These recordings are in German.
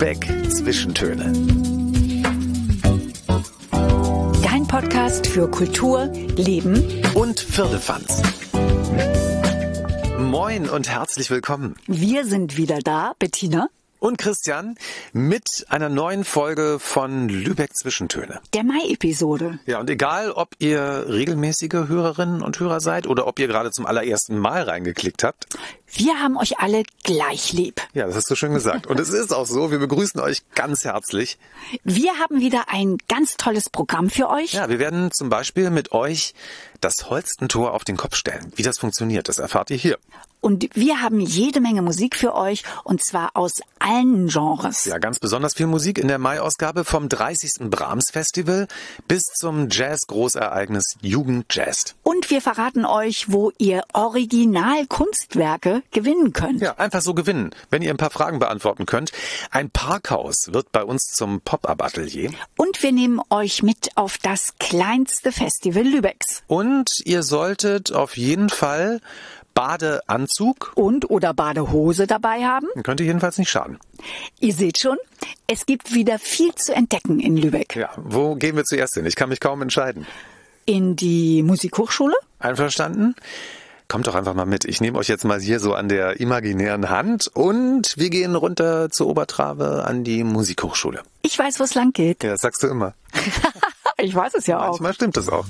Lübeck Zwischentöne. Dein Podcast für Kultur, Leben Und Firlefanz. Moin und herzlich willkommen. Wir sind wieder da, Bettina. Und Christian mit einer neuen Folge von Lübeck Zwischentöne. Der Mai-Episode. Ja, und egal, ob ihr regelmäßige Hörerinnen und Hörer seid oder ob ihr gerade zum allerersten Mal reingeklickt habt. Wir haben euch alle gleich lieb. Ja, das hast du schön gesagt. Und es ist auch so, wir begrüßen euch ganz herzlich. Wir haben wieder ein ganz tolles Programm für euch. Ja, wir werden zum Beispiel mit euch das Holstentor auf den Kopf stellen. Wie das funktioniert, das erfahrt ihr hier. Und wir haben jede Menge Musik für euch und zwar aus allen Genres. Ja, ganz besonders viel Musik in der Mai-Ausgabe vom 30. Brahms Festival bis zum Jazz-Großereignis Jugend Jazz. Und wir verraten euch, wo ihr Original-Kunstwerke gewinnen könnt. Ja, einfach so gewinnen, wenn ihr ein paar Fragen beantworten könnt. Ein Parkhaus wird bei uns zum Pop-Up-Atelier. Und wir nehmen euch mit auf das kleinste Festival Lübecks. Und ihr solltet auf jeden Fall Badeanzug, Und oder Badehose dabei haben. könnte jedenfalls nicht schaden. Ihr seht schon, es gibt wieder viel zu entdecken in Lübeck. Ja, wo gehen wir zuerst hin? Ich kann mich kaum entscheiden. In die Musikhochschule? Einverstanden? Kommt doch einfach mal mit. Ich nehme euch jetzt mal hier so an der imaginären Hand und wir gehen runter zur Obertrave an die Musikhochschule. Ich weiß, wo es lang geht. Ja, das sagst du immer. Ich weiß es ja auch. Manchmal stimmt das auch.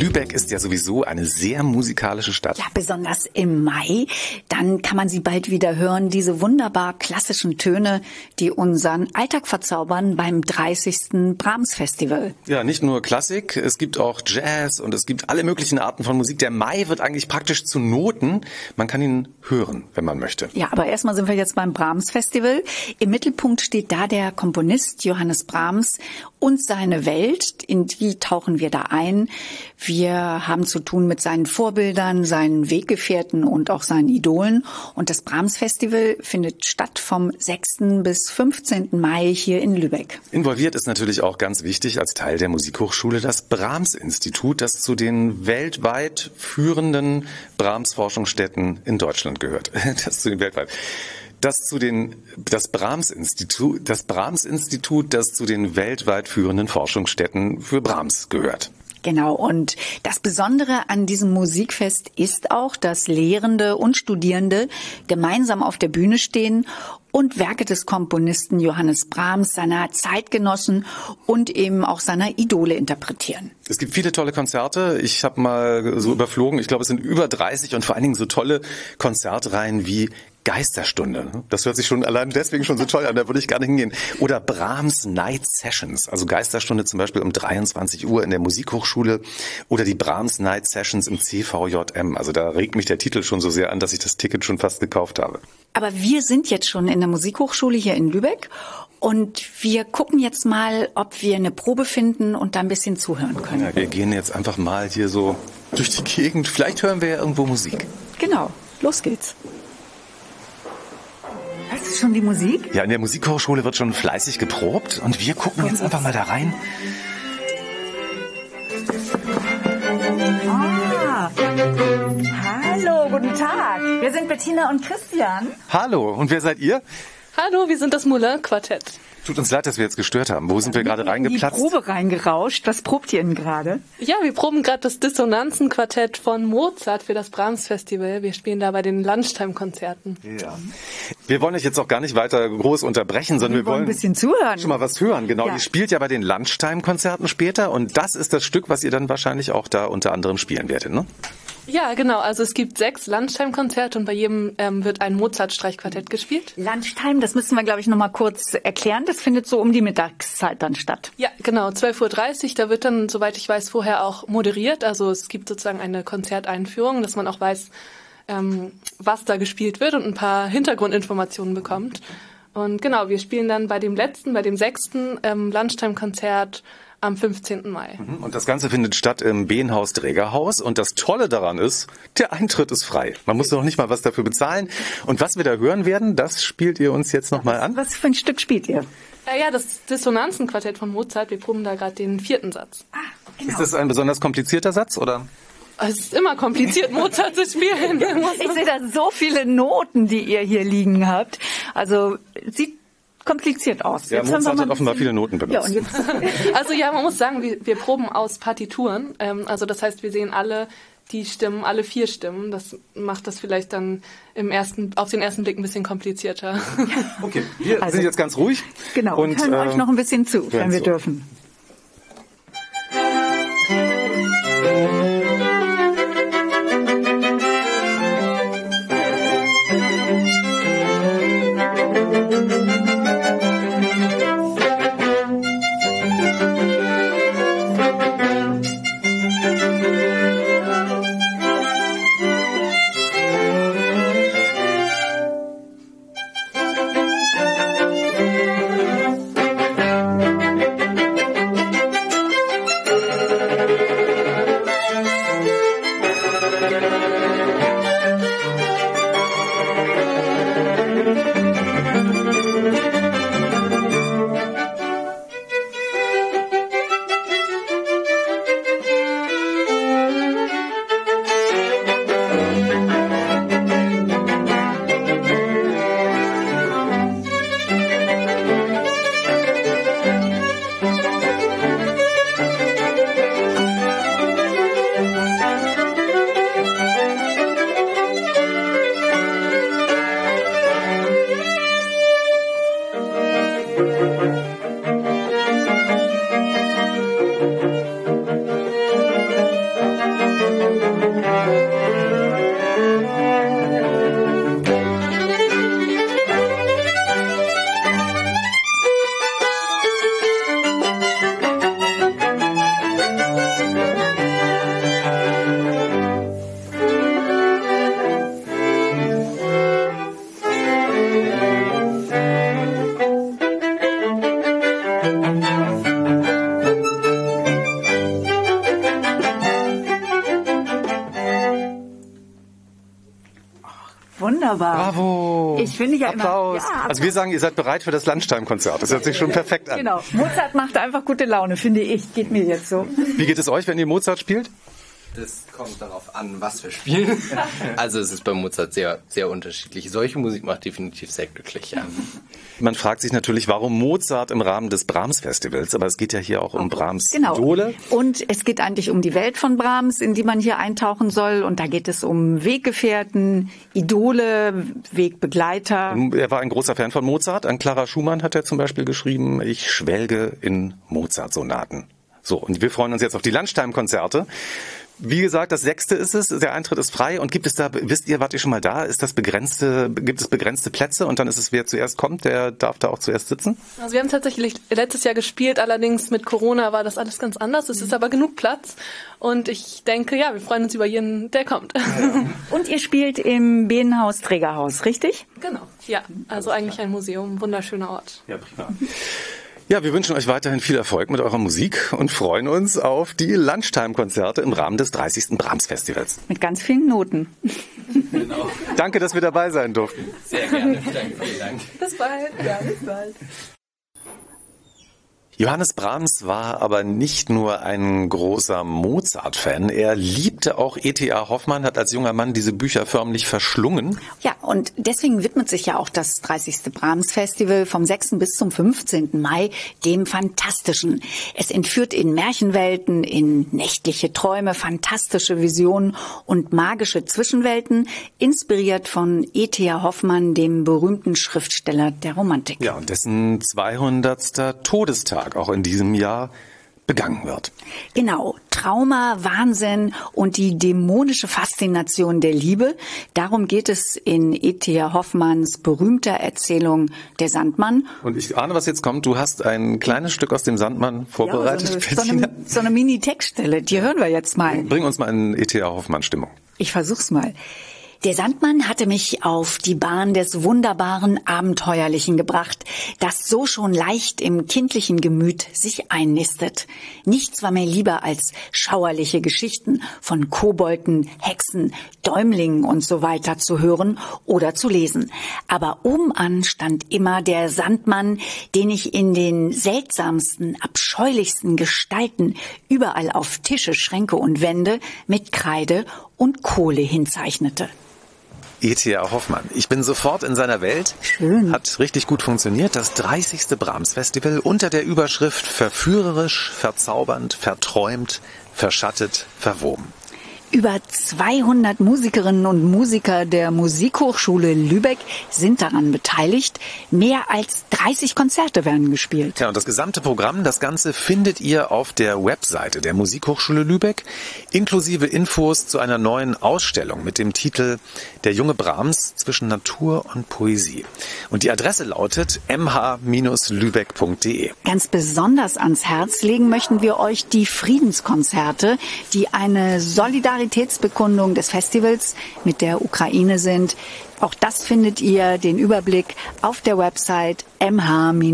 Lübeck ist ja sowieso eine sehr musikalische Stadt. Ja, besonders im Mai. Dann kann man sie bald wieder hören, diese wunderbar klassischen Töne, die unseren Alltag verzaubern beim 30. Brahms Festival. Ja, nicht nur Klassik, es gibt auch Jazz und es gibt alle möglichen Arten von Musik. Der Mai wird eigentlich praktisch zu Noten. Man kann ihn hören, wenn man möchte. Ja, aber erstmal sind wir jetzt beim Brahms Festival. Im Mittelpunkt steht da der Komponist Johannes Brahms und seine Welt. In die tauchen wir da ein. Wir haben zu tun mit seinen Vorbildern, seinen Weggefährten und auch seinen Idolen. Und das Brahms Festival findet statt vom 6. bis 15. Mai hier in Lübeck. Involviert ist natürlich auch ganz wichtig als Teil der Musikhochschule das Brahms-Institut, das zu den weltweit führenden Brahms-Forschungsstätten in Deutschland gehört. Das zu den weltweit. Das zu den, das Brahms-Institut, das Brahms-Institut, das zu den weltweit führenden Forschungsstätten für Brahms gehört. Genau, und das Besondere an diesem Musikfest ist auch, dass Lehrende und Studierende gemeinsam auf der Bühne stehen und Werke des Komponisten Johannes Brahms, seiner Zeitgenossen und eben auch seiner Idole interpretieren. Es gibt viele tolle Konzerte. Ich habe mal so überflogen. Ich glaube, es sind über 30 und vor allen Dingen so tolle Konzertreihen wie Geisterstunde. Das hört sich schon allein deswegen schon so toll an, da würde ich gar nicht hingehen. Oder Brahms Night Sessions, also Geisterstunde zum Beispiel um 23 Uhr in der Musikhochschule oder die Brahms Night Sessions im CVJM. Also da regt mich der Titel schon so sehr an, dass ich das Ticket schon fast gekauft habe. Aber wir sind jetzt schon in der Musikhochschule hier in Lübeck und wir gucken jetzt mal, ob wir eine Probe finden und da ein bisschen zuhören können. Ja, wir gehen jetzt einfach mal hier so durch die Gegend. Vielleicht hören wir ja irgendwo Musik. Genau, los geht's. Das ist schon die Musik? Ja, in der Musikhochschule wird schon fleißig geprobt und wir gucken jetzt einfach mal da rein. Ah, hallo, guten Tag. Wir sind Bettina und Christian. Hallo, und wer seid ihr? Hallo, wir sind das Moulin-Quartett. Tut uns leid, dass wir jetzt gestört haben. Wo sind wir gerade In die reingeplatzt? Probe reingerauscht. Was probt ihr denn gerade? Ja, wir proben gerade das Dissonanzenquartett von Mozart für das Brahms-Festival. Wir spielen da bei den Lunchtime-Konzerten. Ja. Wir wollen euch jetzt auch gar nicht weiter groß unterbrechen, sondern wir, Wir wollen ein bisschen zuhören. schon mal was hören. Genau, Ja. ihr spielt ja bei den Lunchtime-Konzerten später und das ist das Stück, was ihr dann wahrscheinlich auch da unter anderem spielen werdet, ne? Ja, genau. Also es gibt sechs Lunchtime-Konzerte und bei jedem ähm, wird ein Mozart-Streichquartett gespielt. Lunchtime, das müssen wir, glaube ich, noch mal kurz erklären. Das findet so um die Mittagszeit dann statt. Ja, genau. 12.30 Uhr, da wird dann, soweit ich weiß, vorher auch moderiert. Also es gibt sozusagen eine Konzerteinführung, dass man auch weiß, ähm, was da gespielt wird und ein paar Hintergrundinformationen bekommt. Und genau, wir spielen dann bei dem letzten, bei dem sechsten ähm, Lunchtime-Konzert am 15. Mai. Und das Ganze findet statt im Behenhaus Trägerhaus. Und das Tolle daran ist, der Eintritt ist frei. Man muss noch nicht mal was dafür bezahlen. Und was wir da hören werden, das spielt ihr uns jetzt nochmal an. Was für ein Stück spielt ihr? Äh, ja, das Dissonanzenquartett von Mozart. Wir proben da gerade den vierten Satz. Ah, genau. Ist das ein besonders komplizierter Satz oder? Es ist immer kompliziert, Mozart zu spielen. Ich sehe da so viele Noten, die ihr hier liegen habt. Also sieht kompliziert aus. Ja, Jetzt Mozart haben wir hat offenbar viele Noten benutzt. Ja, und jetzt, Also ja, man muss sagen, wir, wir proben aus Partituren. Ähm, also das heißt, wir sehen alle die Stimmen, alle vier Stimmen. Das macht das vielleicht dann im ersten, auf den ersten Blick ein bisschen komplizierter. Okay, wir Also- sind jetzt ganz ruhig. genau, und, hören euch äh, noch ein bisschen zu, wenn wir zu. dürfen. Wunderbar. Bravo. Ich finde ja immer- Applaus. Ja, also wir sagen, ihr seid bereit für das Lunchtime-Konzert. Das hört sich schon perfekt an. Genau. Mozart macht einfach gute Laune, finde ich. Geht mir jetzt so. Wie geht es euch, wenn ihr Mozart spielt? Das kommt darauf an, was wir spielen. Also es ist bei Mozart sehr, sehr unterschiedlich. Solche Musik macht definitiv sehr glücklich, ja. Man fragt sich natürlich, warum Mozart im Rahmen des Brahms-Festivals, aber es geht ja hier auch um Brahms Genau. Idole. Und es geht eigentlich um die Welt von Brahms, in die man hier eintauchen soll. Und da geht es um Weggefährten, Idole, Wegbegleiter. Er war ein großer Fan von Mozart. An Clara Schumann hat er zum Beispiel geschrieben, ich schwelge in Mozart-Sonaten. So, und wir freuen uns jetzt auf die Lunchtime-Konzerte. Wie gesagt, das sechste ist es. Der Eintritt ist frei. Und gibt es da, wisst ihr, wart ihr schon mal da? Ist das begrenzte, gibt es begrenzte Plätze? Und dann ist es, wer zuerst kommt, der darf da auch zuerst sitzen? Also wir haben tatsächlich letztes Jahr gespielt, allerdings mit Corona war das alles ganz anders. Es ist aber genug Platz. Und ich denke, ja, wir freuen uns über jeden, der kommt. Und ihr spielt im Bienenhaus Trägerhaus, richtig? genau. Ja, also eigentlich ein Museum, wunderschöner Ort. Ja, prima. Ja, wir wünschen euch weiterhin viel Erfolg mit eurer Musik und freuen uns auf die Lunchtime-Konzerte im Rahmen des 30. Brahms-Festivals. Mit ganz vielen Noten. Danke, dass wir dabei sein durften. Sehr gerne. Danke, vielen Dank. Bis bald. Ja, bis bald. Johannes Brahms war aber nicht nur ein großer Mozart-Fan, er liebte auch E.T.A. Hoffmann, hat als junger Mann diese Bücher förmlich verschlungen. Ja, und deswegen widmet sich ja auch das 30. Brahms Festival vom 6. bis zum 15. Mai dem Fantastischen. Es entführt in Märchenwelten, in nächtliche Träume, fantastische Visionen und magische Zwischenwelten, inspiriert von E.T.A. Hoffmann, dem berühmten Schriftsteller der Romantik. Ja, und dessen 200. Todestag auch in diesem Jahr begangen wird. Genau, Trauma, Wahnsinn und die dämonische Faszination der Liebe. Darum geht es in E.T.A. Hoffmanns berühmter Erzählung Der Sandmann. Und ich ahne, was jetzt kommt. Du hast ein kleines Stück aus dem Sandmann vorbereitet. Ja, so eine, so eine, so eine Mini-Textstelle, die hören wir jetzt mal. Bring uns mal in E.T.A. Hoffmann-Stimmung. Ich versuch's mal. Der Sandmann hatte mich auf die Bahn des wunderbaren Abenteuerlichen gebracht, das so schon leicht im kindlichen Gemüt sich einnistet. Nichts war mir lieber als schauerliche Geschichten von Kobolden, Hexen, Däumling und so weiter zu hören oder zu lesen. Aber oben an stand immer der Sandmann, den ich in den seltsamsten, abscheulichsten Gestalten überall auf Tische, Schränke und Wände mit Kreide und Kohle hinzeichnete. E.T.A. Hoffmann. Ich bin sofort in seiner Welt. Schön. Hat richtig gut funktioniert. Das 30. Brahms Festival unter der Überschrift Verführerisch, verzaubernd, verträumt, verschattet, verwoben. Über 200 Musikerinnen und Musiker der Musikhochschule Lübeck sind daran beteiligt. Mehr als 30 Konzerte werden gespielt. Ja, und das gesamte Programm, das Ganze findet ihr auf der Webseite der Musikhochschule Lübeck, inklusive Infos zu einer neuen Ausstellung mit dem Titel Der junge Brahms zwischen Natur und Poesie. Und die Adresse lautet mh-lübeck.de. Ganz besonders ans Herz legen möchten wir euch die Friedenskonzerte, die eine Solidaritätsbekundung des Festivals mit der Ukraine sind. Auch das findet ihr den Überblick auf der Website mh-lübeck.de.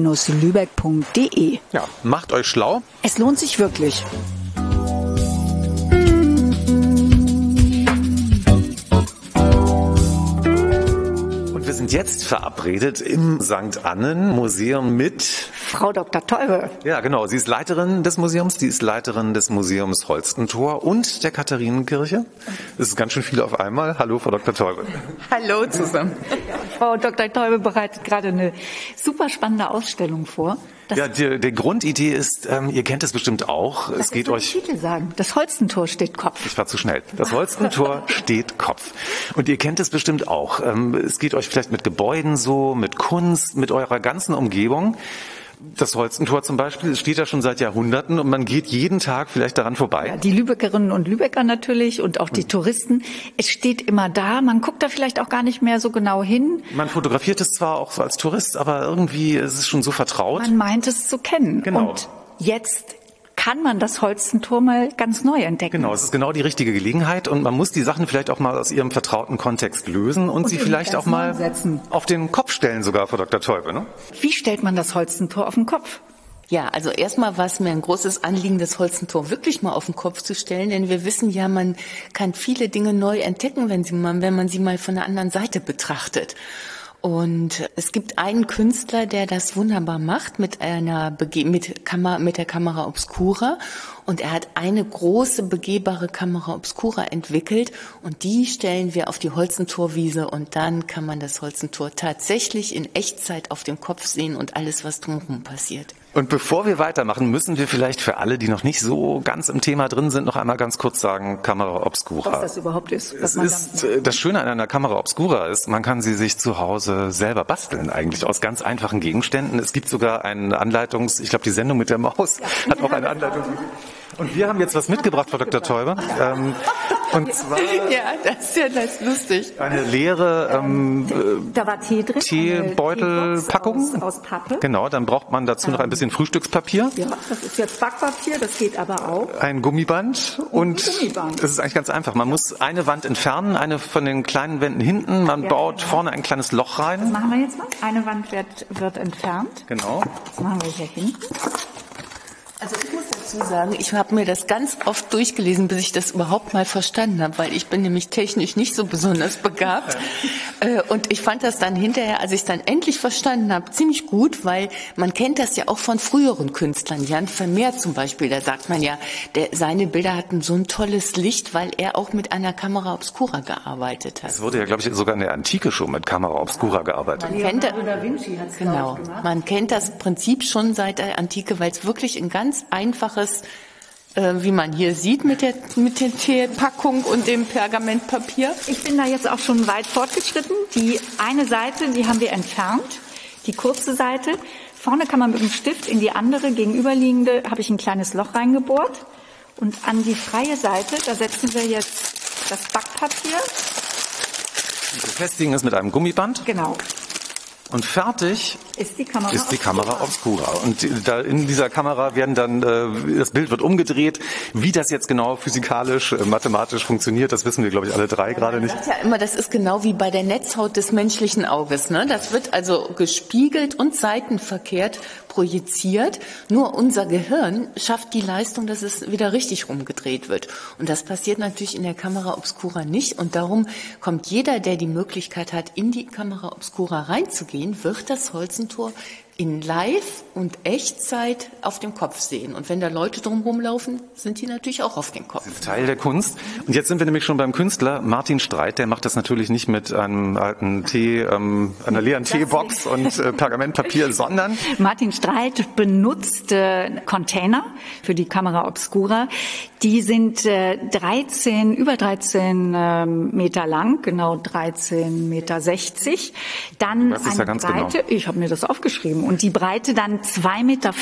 Ja, macht euch schlau. Es lohnt sich wirklich. Sind jetzt verabredet im St. Annen Museum mit Frau Dr. Teube. Ja, genau. Sie ist Leiterin des Museums, die ist Leiterin des Museums Holstentor und der Katharinenkirche. Das ist ganz schön viel auf einmal. Hallo, Frau Dr. Teube. Hallo zusammen. Frau Dr. Teube bereitet gerade eine super spannende Ausstellung vor. Das Ja, die, die Grundidee ist, ähm, ihr kennt es bestimmt auch. Es geht euch Titel sagen. Das Holstentor steht Kopf. Ich war zu schnell. Das Holstentor steht Kopf. Und ihr kennt es bestimmt auch. Ähm, Es geht euch vielleicht mit Gebäuden so, mit Kunst, mit eurer ganzen Umgebung. Das Holstentor zum Beispiel steht da schon seit Jahrhunderten und man geht jeden Tag vielleicht daran vorbei. Die Lübeckerinnen und Lübecker natürlich und auch die Touristen. Es steht immer da. Man guckt da vielleicht auch gar nicht mehr so genau hin. Man fotografiert es zwar auch so als Tourist, aber irgendwie ist es schon so vertraut. Man meint es zu kennen. Genau. Und jetzt kann man das Holstentor mal ganz neu entdecken. Genau, es ist genau die richtige Gelegenheit und man muss die Sachen vielleicht auch mal aus ihrem vertrauten Kontext lösen und, sie in vielleicht auch mal setzen. auf den Kopf stellen sogar, Frau Dr. Teube. Ne? Wie stellt man das Holstentor auf den Kopf? Ja, also erstmal war es mir ein großes Anliegen, das Holzentor wirklich mal auf den Kopf zu stellen, denn wir wissen ja, man kann viele Dinge neu entdecken, wenn, sie mal, wenn man sie mal von der anderen Seite betrachtet. Und es gibt einen Künstler, der das wunderbar macht mit einer Bege mit, Kamera, mit der Kamera Obscura. Und er hat eine große begehbare Kamera Obscura entwickelt und die stellen wir auf die Holzentorwiese und dann kann man das Holzentor tatsächlich in Echtzeit auf dem Kopf sehen und alles, was drumherum passiert. Und bevor wir weitermachen, müssen wir vielleicht für alle, die noch nicht so ganz im Thema drin sind, noch einmal ganz kurz sagen, Kamera Obscura. Was das überhaupt ist. Was Es ist, äh, das Schöne an einer Kamera Obscura ist, man kann sie sich zu Hause selber basteln, eigentlich aus ganz einfachen Gegenständen. Es gibt sogar eine Anleitungs, ich glaube, die Sendung mit der Maus hat auch eine Anleitung. Und wir haben jetzt was mitgebracht, Frau Dr. Täuber. Ähm, und zwar Ja, das ist ja das lustig. eine leere ähm, Da war Tee drin. Teebeutelpackung. Aus, aus Pappe. Genau, dann braucht man dazu noch ein bisschen Frühstückspapier, Ja, das ist jetzt Backpapier, das geht aber auch. ein Gummiband und Gummiband. es ist eigentlich ganz einfach. Man muss eine Wand entfernen, eine von den kleinen Wänden hinten. Man Ja, baut genau. vorne ein kleines Loch Das rein. machen wir jetzt mal. Eine Wand wird, wird entfernt. Genau. Das machen wir hier hinten. Also ich muss dazu sagen, ich habe mir das ganz oft durchgelesen, bis ich das überhaupt mal verstanden habe, weil ich bin nämlich technisch nicht so besonders begabt. Äh, Und ich fand das dann hinterher, als ich es dann endlich verstanden habe, ziemlich gut, weil man kennt das ja auch von früheren Künstlern. Jan Vermeer zum Beispiel, da sagt man ja, der, seine Bilder hatten so ein tolles Licht, weil er auch mit einer Kamera Obscura gearbeitet hat. Es wurde ja, glaube ich, sogar in der Antike schon mit Kamera Obscura gearbeitet. Man kennt, genau, man kennt das Prinzip schon seit der Antike, weil es wirklich ein ganz einfaches, äh, wie man hier sieht mit der, mit der Teepackung und dem Pergamentpapier. Ich bin da jetzt auch schon weit fortgeschritten. Die eine Seite, die haben wir entfernt, die kurze Seite. Vorne kann man mit dem Stift in die andere gegenüberliegende, habe ich ein kleines Loch reingebohrt. Und an die freie Seite, da setzen wir jetzt das Backpapier. Wir befestigen es mit einem Gummiband. Genau. Und fertig ist die Kamera, ist die Kamera obscura. Und da in dieser Kamera werden dann, äh, das Bild wird umgedreht. Wie das jetzt genau physikalisch, äh, mathematisch funktioniert, das wissen wir, glaube ich, alle drei gerade nicht. sagt ja immer, das ist genau wie bei der Netzhaut des menschlichen Auges. Ne? Das wird also gespiegelt und seitenverkehrt projiziert. Nur unser Gehirn schafft die Leistung, dass es wieder richtig rumgedreht wird. Und das passiert natürlich in der Kamera Obscura nicht. Und darum kommt jeder, der die Möglichkeit hat, in die Kamera Obscura reinzugehen, wird das Holzentor in Live und Echtzeit auf dem Kopf sehen. Und wenn da Leute drumherum laufen, sind die natürlich auch auf dem Kopf. Teil der Kunst. Und jetzt sind wir nämlich schon beim Künstler Martin Streit. Der macht das natürlich nicht mit einem alten Tee, ähm, einer leeren Teebox und äh, Pergamentpapier, sondern Martin Streit benutzt äh, Container für die Kamera Obscura. Die sind äh, 13, über 13 äh, Meter lang, genau 13 Meter 60. Dann Das ist ja ganz Breite, genau. ich habe mir das aufgeschrieben, und die Breite dann 2,40 Meter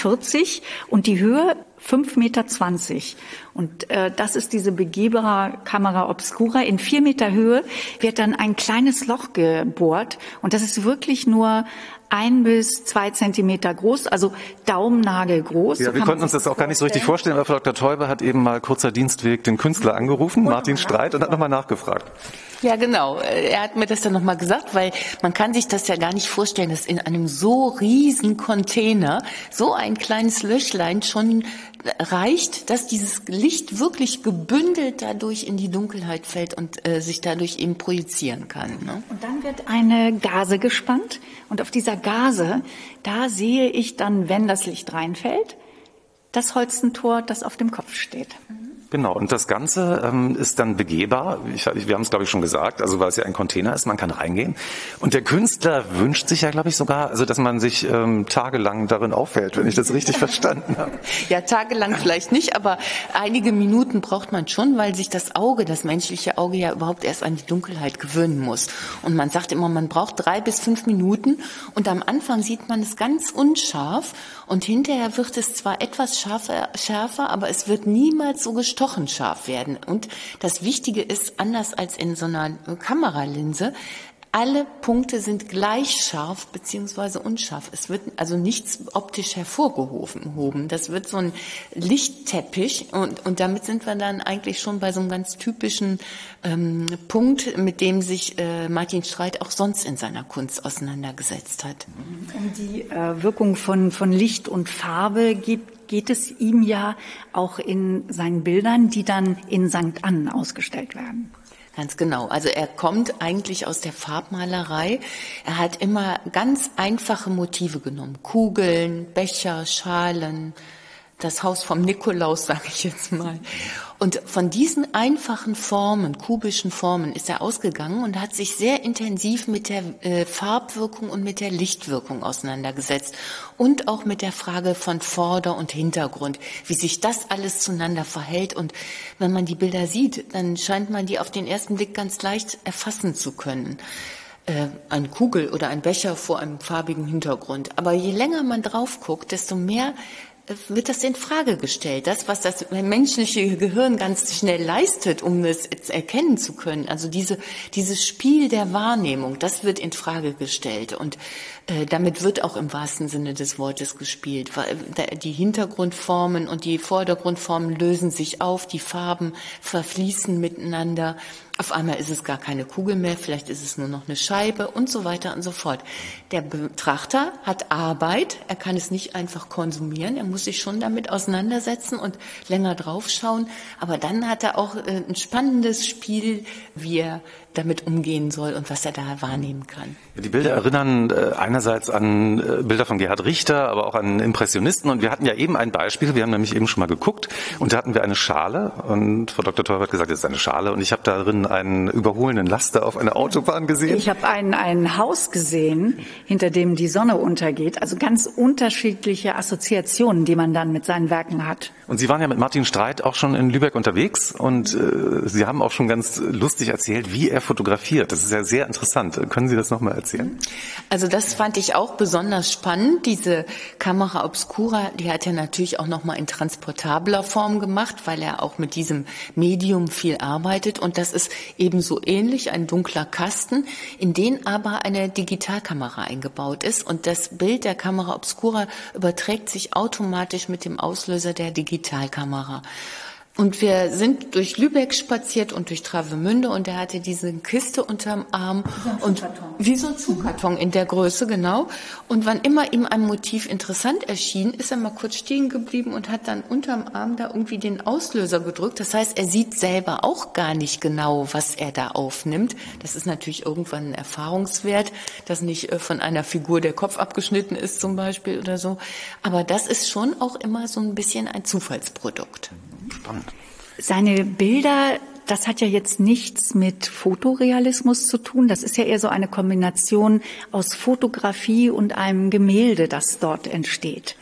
und die Höhe 5,20 Meter. Und äh, das ist diese begehbare Kamera Obscura. In vier Meter Höhe wird dann ein kleines Loch gebohrt und das ist wirklich nur ein bis zwei Zentimeter groß, also Daumennagel groß. Ja, So wir konnten uns das auch gar nicht so richtig vorstellen, aber Frau Dr. Teube hat eben mal kurzer Dienstweg den Künstler angerufen, Martin Streit, und hat nochmal nachgefragt. Ja, genau. Er hat mir das dann nochmal gesagt, weil man kann sich das ja gar nicht vorstellen, dass in einem so riesen Container so ein kleines Löchlein schon reicht, dass dieses Licht wirklich gebündelt dadurch in die Dunkelheit fällt und äh, sich dadurch eben projizieren kann. Ne? Und dann wird eine Gase gespannt und auf dieser Gase, da sehe ich dann, wenn das Licht reinfällt, das Holzentor, das auf dem Kopf steht. Genau, und das Ganze ähm, ist dann begehbar. Ich, wir haben es, glaube ich, schon gesagt, also weil es ja ein Container ist, man kann reingehen. Und der Künstler wünscht sich ja, glaube ich, sogar, also dass man sich ähm, tagelang darin aufhält, wenn ich das richtig verstanden habe. Ja, tagelang vielleicht nicht, aber einige Minuten braucht man schon, weil sich das Auge, das menschliche Auge ja überhaupt erst an die Dunkelheit gewöhnen muss. Und man sagt immer, man braucht drei bis fünf Minuten und am Anfang sieht man es ganz unscharf und hinterher wird es zwar etwas schärfer, schärfer aber es wird niemals so gestochen scharf werden. Und das Wichtige ist, anders als in so einer Kameralinse, alle Punkte sind gleich scharf beziehungsweise unscharf. Es wird also nichts optisch hervorgehoben. Das wird so ein Lichtteppich und, und damit sind wir dann eigentlich schon bei so einem ganz typischen ähm, Punkt, mit dem sich äh, Martin Streit auch sonst in seiner Kunst auseinandergesetzt hat. Um die äh, Wirkung von, von Licht und Farbe gibt, geht es ihm ja auch in seinen Bildern, die dann in St. Ann ausgestellt werden. Ganz genau. Also er kommt eigentlich aus der Farbmalerei. Er hat immer ganz einfache Motive genommen. Kugeln, Becher, Schalen, das Haus vom Nikolaus, sage ich jetzt mal. Und von diesen einfachen Formen, kubischen Formen, ist er ausgegangen und hat sich sehr intensiv mit der äh, Farbwirkung und mit der Lichtwirkung auseinandergesetzt und auch mit der Frage von Vorder- und Hintergrund, wie sich das alles zueinander verhält. Und wenn man die Bilder sieht, dann scheint man die auf den ersten Blick ganz leicht erfassen zu können äh, eine Kugel oder ein Becher vor einem farbigen Hintergrund. Aber je länger man drauf guckt, desto mehr wird das in Frage gestellt. Das, was das menschliche Gehirn ganz schnell leistet, um es erkennen zu können, also diese, dieses Spiel der Wahrnehmung, das wird in Frage gestellt. Und damit wird auch im wahrsten Sinne des Wortes gespielt. Äh, Die Hintergrundformen und die Vordergrundformen lösen sich auf, die Farben verfließen miteinander. Auf einmal ist es gar keine Kugel mehr, vielleicht ist es nur noch eine Scheibe und so weiter und so fort. Der Betrachter hat Arbeit, er kann es nicht einfach konsumieren, er muss sich schon damit auseinandersetzen und länger draufschauen, aber dann hat er auch äh, ein spannendes Spiel, wie er damit umgehen soll und was er da wahrnehmen kann. Die Bilder erinnern äh, einerseits an äh, Bilder von Gerhard Richter, aber auch an Impressionisten. Und wir hatten ja eben ein Beispiel, wir haben nämlich eben schon mal geguckt und da hatten wir eine Schale und Frau Dr. Teuber hat gesagt, das ist eine Schale und ich habe darin einen überholenden Laster auf einer Autobahn gesehen. Ich habe ein, ein Haus gesehen, hinter dem die Sonne untergeht. Also ganz unterschiedliche Assoziationen, die man dann mit seinen Werken hat. Und Sie waren ja mit Martin Streit auch schon in Lübeck unterwegs und äh, Sie haben auch schon ganz lustig erzählt, wie er fotografiert. Das ist ja sehr interessant. Können Sie das nochmal erzählen? Also das fand ich auch besonders spannend. Diese Kamera Obscura, die hat er natürlich auch nochmal in transportabler Form gemacht, weil er auch mit diesem Medium viel arbeitet. Und das ist ebenso ähnlich, ein dunkler Kasten, in den aber eine Digitalkamera eingebaut ist und das Bild der Kamera Obscura überträgt sich automatisch mit dem Auslöser der Digitalkamera. Und wir sind durch Lübeck spaziert und durch Travemünde und er hatte diese Kiste unterm Arm und wie so ein Schuhkarton in der Größe, genau. Und wann immer ihm ein Motiv interessant erschien, ist er mal kurz stehen geblieben und hat dann unterm Arm da irgendwie den Auslöser gedrückt. Das heißt, er sieht selber auch gar nicht genau, was er da aufnimmt. Das ist natürlich irgendwann ein Erfahrungswert, dass nicht äh, von einer Figur der Kopf abgeschnitten ist zum Beispiel oder so. Aber das ist schon auch immer so ein bisschen ein Zufallsprodukt. Spannend. Seine Bilder, das hat ja jetzt nichts mit Fotorealismus zu tun. Das ist ja eher so eine Kombination aus Fotografie und einem Gemälde, das dort entsteht.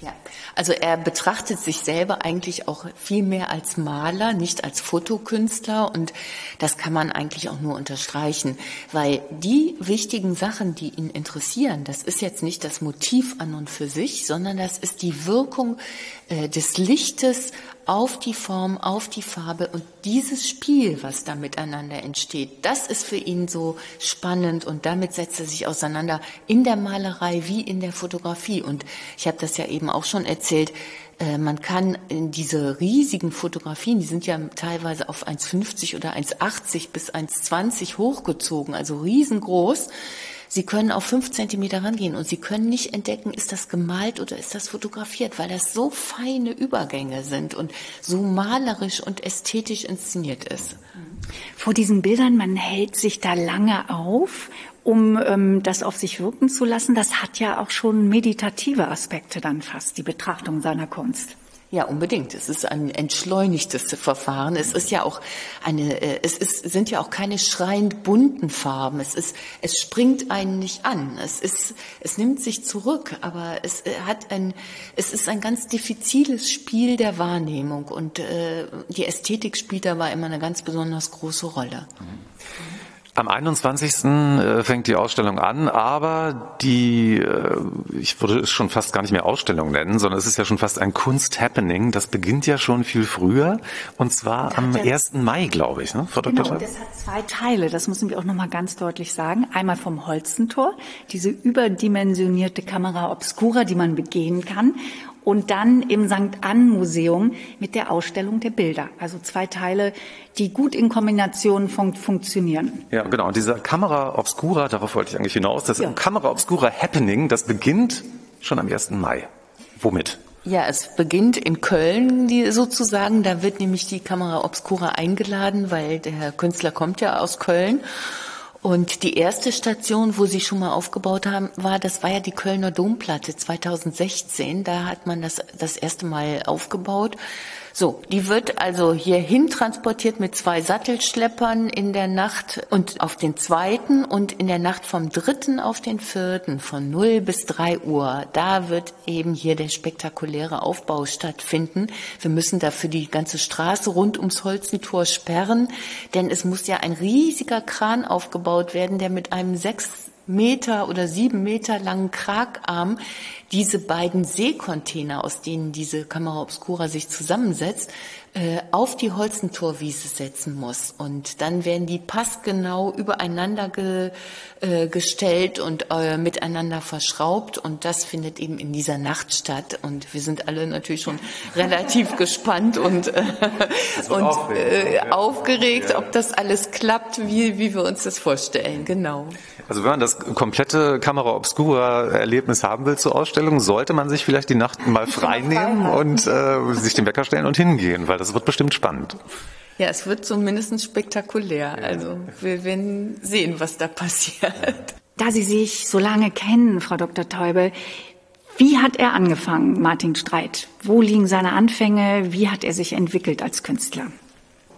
Ja, also er betrachtet sich selber eigentlich auch viel mehr als Maler, nicht als Fotokünstler und das kann man eigentlich auch nur unterstreichen, weil die wichtigen Sachen, die ihn interessieren, das ist jetzt nicht das Motiv an und für sich, sondern das ist die Wirkung äh, des Lichtes auf die Form, auf die Farbe und dieses Spiel, was da miteinander entsteht, das ist für ihn so spannend und damit setzt er sich auseinander in der Malerei wie in der Fotografie. Und ich habe das ja eben auch schon erzählt, äh, man kann in diese riesigen Fotografien, die sind ja teilweise auf 1,50 oder 1,80 bis 1,20 hochgezogen, also riesengroß, Sie können auf fünf Zentimeter rangehen und Sie können nicht entdecken, ist das gemalt oder ist das fotografiert, weil das so feine Übergänge sind und so malerisch und ästhetisch inszeniert ist. Vor diesen Bildern, man hält sich da lange auf, um ähm, das auf sich wirken zu lassen. Das hat ja auch schon meditative Aspekte dann fast, die Betrachtung seiner Kunst. Ja, unbedingt. Es ist ein entschleunigtes Verfahren. Es ist ja auch eine, äh, es ist, sind ja auch keine schreiend bunten Farben. Es ist, es springt einen nicht an. Es ist, es nimmt sich zurück, aber es äh, hat ein, es ist ein ganz diffiziles Spiel der Wahrnehmung und äh, die Ästhetik spielt dabei immer eine ganz besonders große Rolle. Mhm. Am 21. Äh, fängt die Ausstellung an, aber die, äh, ich würde es schon fast gar nicht mehr Ausstellung nennen, sondern es ist ja schon fast ein Kunst-Happening. Das beginnt ja schon viel früher und zwar am 1. Mai, glaube ich, ne, Frau genau, Dr. das hat zwei Teile, das müssen wir auch nochmal ganz deutlich sagen. Einmal vom Holzentor, diese überdimensionierte Kamera Obscura, die man begehen kann und dann im St. Ann Museum mit der Ausstellung der Bilder. Also zwei Teile, die gut in Kombination fun funktionieren. Ja, genau. Und diese Kamera Obscura, darauf wollte ich eigentlich hinaus, das ja. Kamera Obscura Happening, das beginnt schon am 1. Mai. Womit? Ja, es beginnt in Köln die, sozusagen. Da wird nämlich die Kamera Obscura eingeladen, weil der Künstler kommt ja aus Köln. Und die erste Station, wo sie schon mal aufgebaut haben, war, das war ja die Kölner Domplatte 2016. Da hat man das das erste Mal aufgebaut. So, die wird also hierhin transportiert mit zwei Sattelschleppern in der Nacht und auf den zweiten und in der Nacht vom dritten auf den vierten von 0 bis 3 Uhr. Da wird eben hier der spektakuläre Aufbau stattfinden. Wir müssen dafür die ganze Straße rund ums Holzentor sperren, denn es muss ja ein riesiger Kran aufgebaut werden, der mit einem sechs Meter oder sieben Meter langen Kragarm diese beiden Seekontainer, aus denen diese Kamera Obscura sich zusammensetzt, äh, auf die Holzentorwiese setzen muss. Und dann werden die passgenau übereinander ge, äh, gestellt und äh, miteinander verschraubt. Und das findet eben in dieser Nacht statt. Und wir sind alle natürlich schon relativ gespannt und, äh, und aufgeregt, äh, aufgeregt ob das alles klappt, wie, wie wir uns das vorstellen. Genau. Also wenn man das komplette Kamera Obscura Erlebnis haben will zur Ausstellung, sollte man sich vielleicht die Nacht mal frei nehmen und äh, sich den Wecker stellen und hingehen, weil das wird bestimmt spannend. Ja, es wird zumindest spektakulär. Also wir werden sehen, was da passiert. Da Sie sich so lange kennen, Frau Dr. Teubel, wie hat er angefangen, Martin Streit? Wo liegen seine Anfänge? Wie hat er sich entwickelt als Künstler?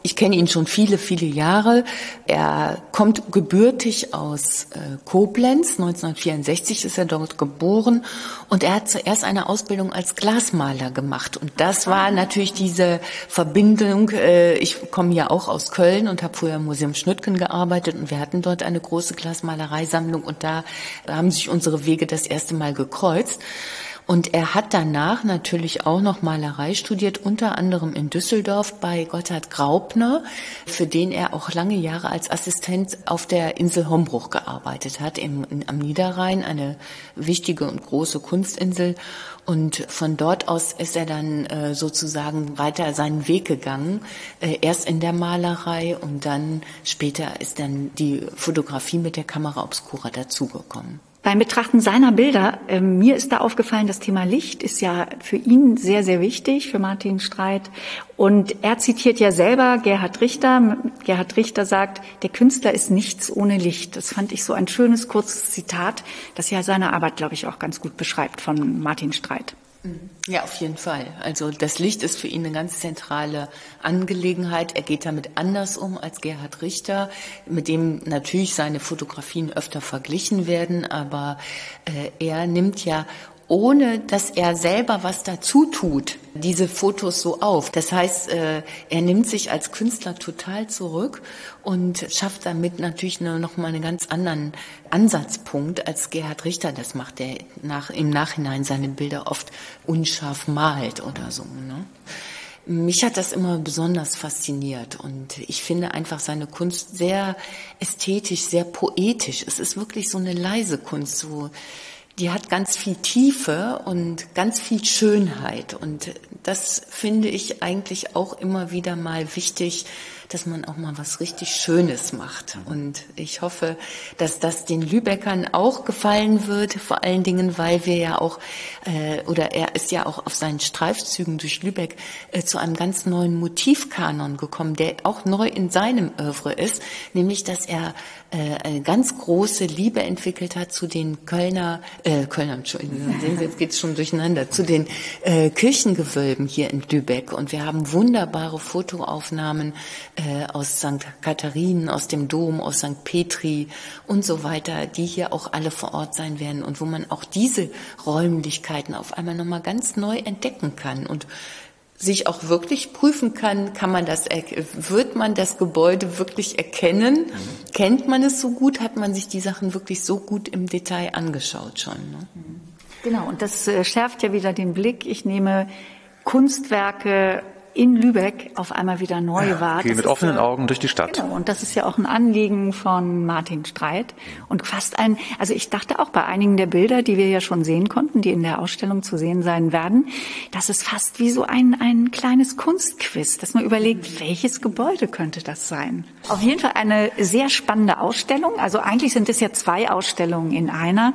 Ich kenne ihn schon viele, viele Jahre. Er kommt gebürtig aus äh, Koblenz. 1964 ist er dort geboren und er hat zuerst eine Ausbildung als Glasmaler gemacht. Und das war natürlich diese Verbindung. Äh, ich komme ja auch aus Köln und habe früher im Museum Schnüttgen gearbeitet und wir hatten dort eine große Glasmalereisammlung und da haben sich unsere Wege das erste Mal gekreuzt. Und er hat danach natürlich auch noch Malerei studiert, unter anderem in Düsseldorf bei Gotthard Graupner, für den er auch lange Jahre als Assistent auf der Insel Hombruch gearbeitet hat, im, am Niederrhein, eine wichtige und große Kunstinsel. Und von dort aus ist er dann äh, sozusagen weiter seinen Weg gegangen, äh, erst in der Malerei und dann später ist dann die Fotografie mit der Kamera Obscura dazugekommen. Beim Betrachten seiner Bilder, äh, mir ist da aufgefallen, das Thema Licht ist ja für ihn sehr, sehr wichtig, für Martin Streit. Und er zitiert ja selber Gerhard Richter. Gerhard Richter sagt, der Künstler ist nichts ohne Licht. Das fand ich so ein schönes, kurzes Zitat, das ja seine Arbeit, glaube ich, auch ganz gut beschreibt von Martin Streit. Ja, auf jeden Fall. Also das Licht ist für ihn eine ganz zentrale Angelegenheit. Er geht damit anders um als Gerhard Richter, mit dem natürlich seine Fotografien öfter verglichen werden, aber äh, er nimmt ja ohne dass er selber was dazu tut, diese Fotos so auf. Das heißt, äh, er nimmt sich als Künstler total zurück und schafft damit natürlich nur noch mal einen ganz anderen Ansatzpunkt als Gerhard Richter das macht, der nach, im Nachhinein seine Bilder oft unscharf malt oder so. Ne? Mich hat das immer besonders fasziniert und ich finde einfach seine Kunst sehr ästhetisch, sehr poetisch. Es ist wirklich so eine leise Kunst, so die hat ganz viel Tiefe und ganz viel Schönheit. Und das finde ich eigentlich auch immer wieder mal wichtig, dass man auch mal was richtig Schönes macht. Und ich hoffe, dass das den Lübeckern auch gefallen wird, vor allen Dingen, weil wir ja auch, äh, oder er ist ja auch auf seinen Streifzügen durch Lübeck äh, zu einem ganz neuen Motivkanon gekommen, der auch neu in seinem Övre ist, nämlich, dass er eine ganz große Liebe entwickelt hat zu den Kölner, äh, Kölner, Entschuldigung, jetzt geht's schon durcheinander, zu den äh, Kirchengewölben hier in Lübeck. Und wir haben wunderbare Fotoaufnahmen äh, aus St. Katharinen, aus dem Dom, aus St. Petri und so weiter, die hier auch alle vor Ort sein werden und wo man auch diese Räumlichkeiten auf einmal nochmal ganz neu entdecken kann. Und sich auch wirklich prüfen kann, kann man das, wird man das Gebäude wirklich erkennen? Mhm. Kennt man es so gut? Hat man sich die Sachen wirklich so gut im Detail angeschaut schon? Ne? Genau. Und das äh, schärft ja wieder den Blick. Ich nehme Kunstwerke in Lübeck auf einmal wieder neu ja, war. Geh mit offenen ja, Augen durch die Stadt. Genau, und das ist ja auch ein Anliegen von Martin Streit. Und fast ein, also ich dachte auch bei einigen der Bilder, die wir ja schon sehen konnten, die in der Ausstellung zu sehen sein werden, dass es fast wie so ein, ein kleines Kunstquiz, dass man überlegt, welches Gebäude könnte das sein. Auf jeden Fall eine sehr spannende Ausstellung. Also eigentlich sind es ja zwei Ausstellungen in einer.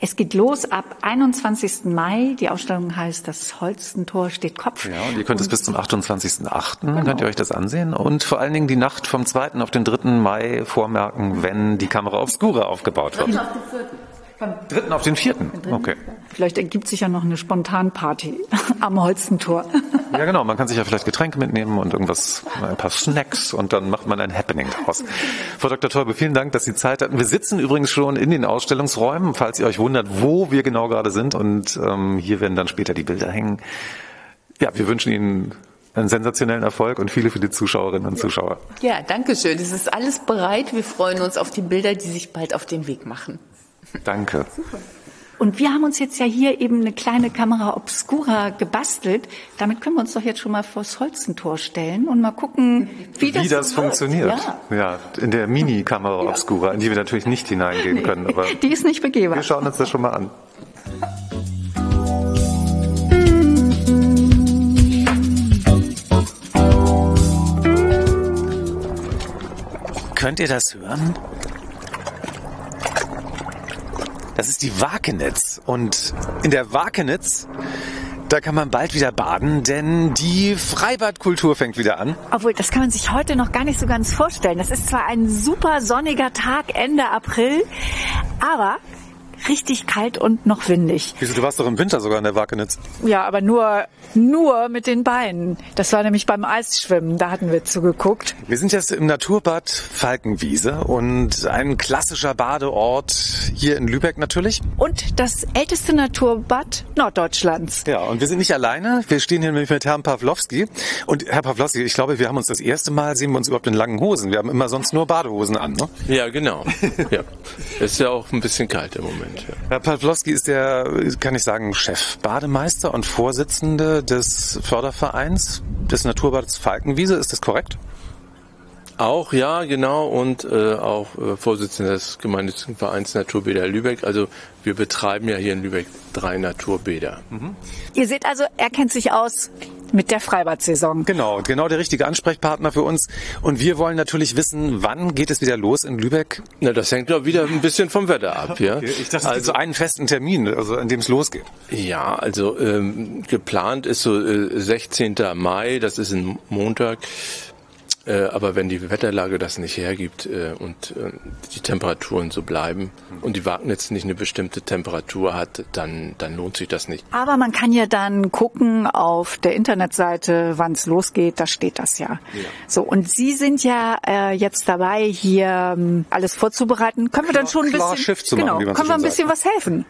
Es geht los ab 21. Mai. Die Ausstellung heißt Das Holstentor steht Kopf. Ja, und ihr könnt es bis zum 28.8. Genau. könnt ihr euch das ansehen und vor allen Dingen die Nacht vom 2. auf den 3. Mai vormerken, wenn die Kamera Obscura aufgebaut wird. Auf den 4. Vom dritten auf den vierten. Okay. Vielleicht ergibt sich ja noch eine Spontanparty am Holzentor. Ja, genau. Man kann sich ja vielleicht Getränke mitnehmen und irgendwas, ein paar Snacks und dann macht man ein Happening daraus. Frau Dr. Teube, vielen Dank, dass Sie Zeit hatten. Wir sitzen übrigens schon in den Ausstellungsräumen, falls ihr euch wundert, wo wir genau gerade sind. Und ähm, hier werden dann später die Bilder hängen. Ja, wir wünschen Ihnen einen sensationellen Erfolg und viele, viele Zuschauerinnen und Zuschauer. Ja, danke schön. Es ist alles bereit. Wir freuen uns auf die Bilder, die sich bald auf den Weg machen. Danke. Super. Und wir haben uns jetzt ja hier eben eine kleine Kamera Obscura gebastelt. Damit können wir uns doch jetzt schon mal vors Holzentor stellen und mal gucken, wie, wie das, das funktioniert. Ja. ja. in der Mini-Kamera ja. Obscura, in die wir natürlich nicht hineingehen nee. können. Aber die ist nicht begehbar. Wir schauen uns das schon mal an. Könnt ihr das hören? Das ist die Wakenitz. Und in der Wakenitz, da kann man bald wieder baden, denn die Freibadkultur fängt wieder an. Obwohl, das kann man sich heute noch gar nicht so ganz vorstellen. Das ist zwar ein super sonniger Tag Ende April, aber richtig kalt und noch windig. Wieso, du warst doch im Winter sogar in der Wakenitz. Ja, aber nur, nur mit den Beinen. Das war nämlich beim Eisschwimmen, da hatten wir zugeguckt. Wir sind jetzt im Naturbad Falkenwiese und ein klassischer Badeort hier in Lübeck natürlich. Und das älteste Naturbad Norddeutschlands. Ja, und wir sind nicht alleine. Wir stehen hier nämlich mit Herrn Pawlowski. Und Herr Pawlowski, ich glaube, wir haben uns das erste Mal, sehen wir uns überhaupt in langen Hosen. Wir haben immer sonst nur Badehosen an, ne? Ja, genau. ja. Es ist ja auch ein bisschen kalt im Moment. Sind. Ja. Herr Pawlowski ist der, kann ich sagen, Chef-Bademeister und Vorsitzende des Fördervereins des Naturbades Falkenwiese. Ist das korrekt? Auch, ja, genau, und äh, auch äh, Vorsitzender des gemeinnützigen Vereins Naturbäder Lübeck. Also wir betreiben ja hier in Lübeck drei Naturbäder. Mhm. Ihr seht also, er kennt sich aus mit der Freibad-Saison. Genau, genau der richtige Ansprechpartner für uns. Und wir wollen natürlich wissen, wann geht es wieder los in Lübeck? Na, das hängt doch wieder ein bisschen vom Wetter ab, ja. Okay. Ich dachte, also einen festen Termin, also an dem es losgeht. Ja, also ähm, geplant ist so äh, 16. Mai, das ist ein Montag. Äh, aber wenn die Wetterlage das nicht hergibt äh, und äh, die Temperaturen so bleiben und die Wagnitz nicht eine bestimmte Temperatur hat, dann, dann lohnt sich das nicht. Aber man kann ja dann gucken auf der Internetseite, wann es losgeht, da steht das ja. ja. So, und Sie sind ja äh, jetzt dabei, hier ähm, alles vorzubereiten. Können wir dann schon ein bisschen, Schiff zu machen, genau, können wir ein bisschen sagt. was helfen?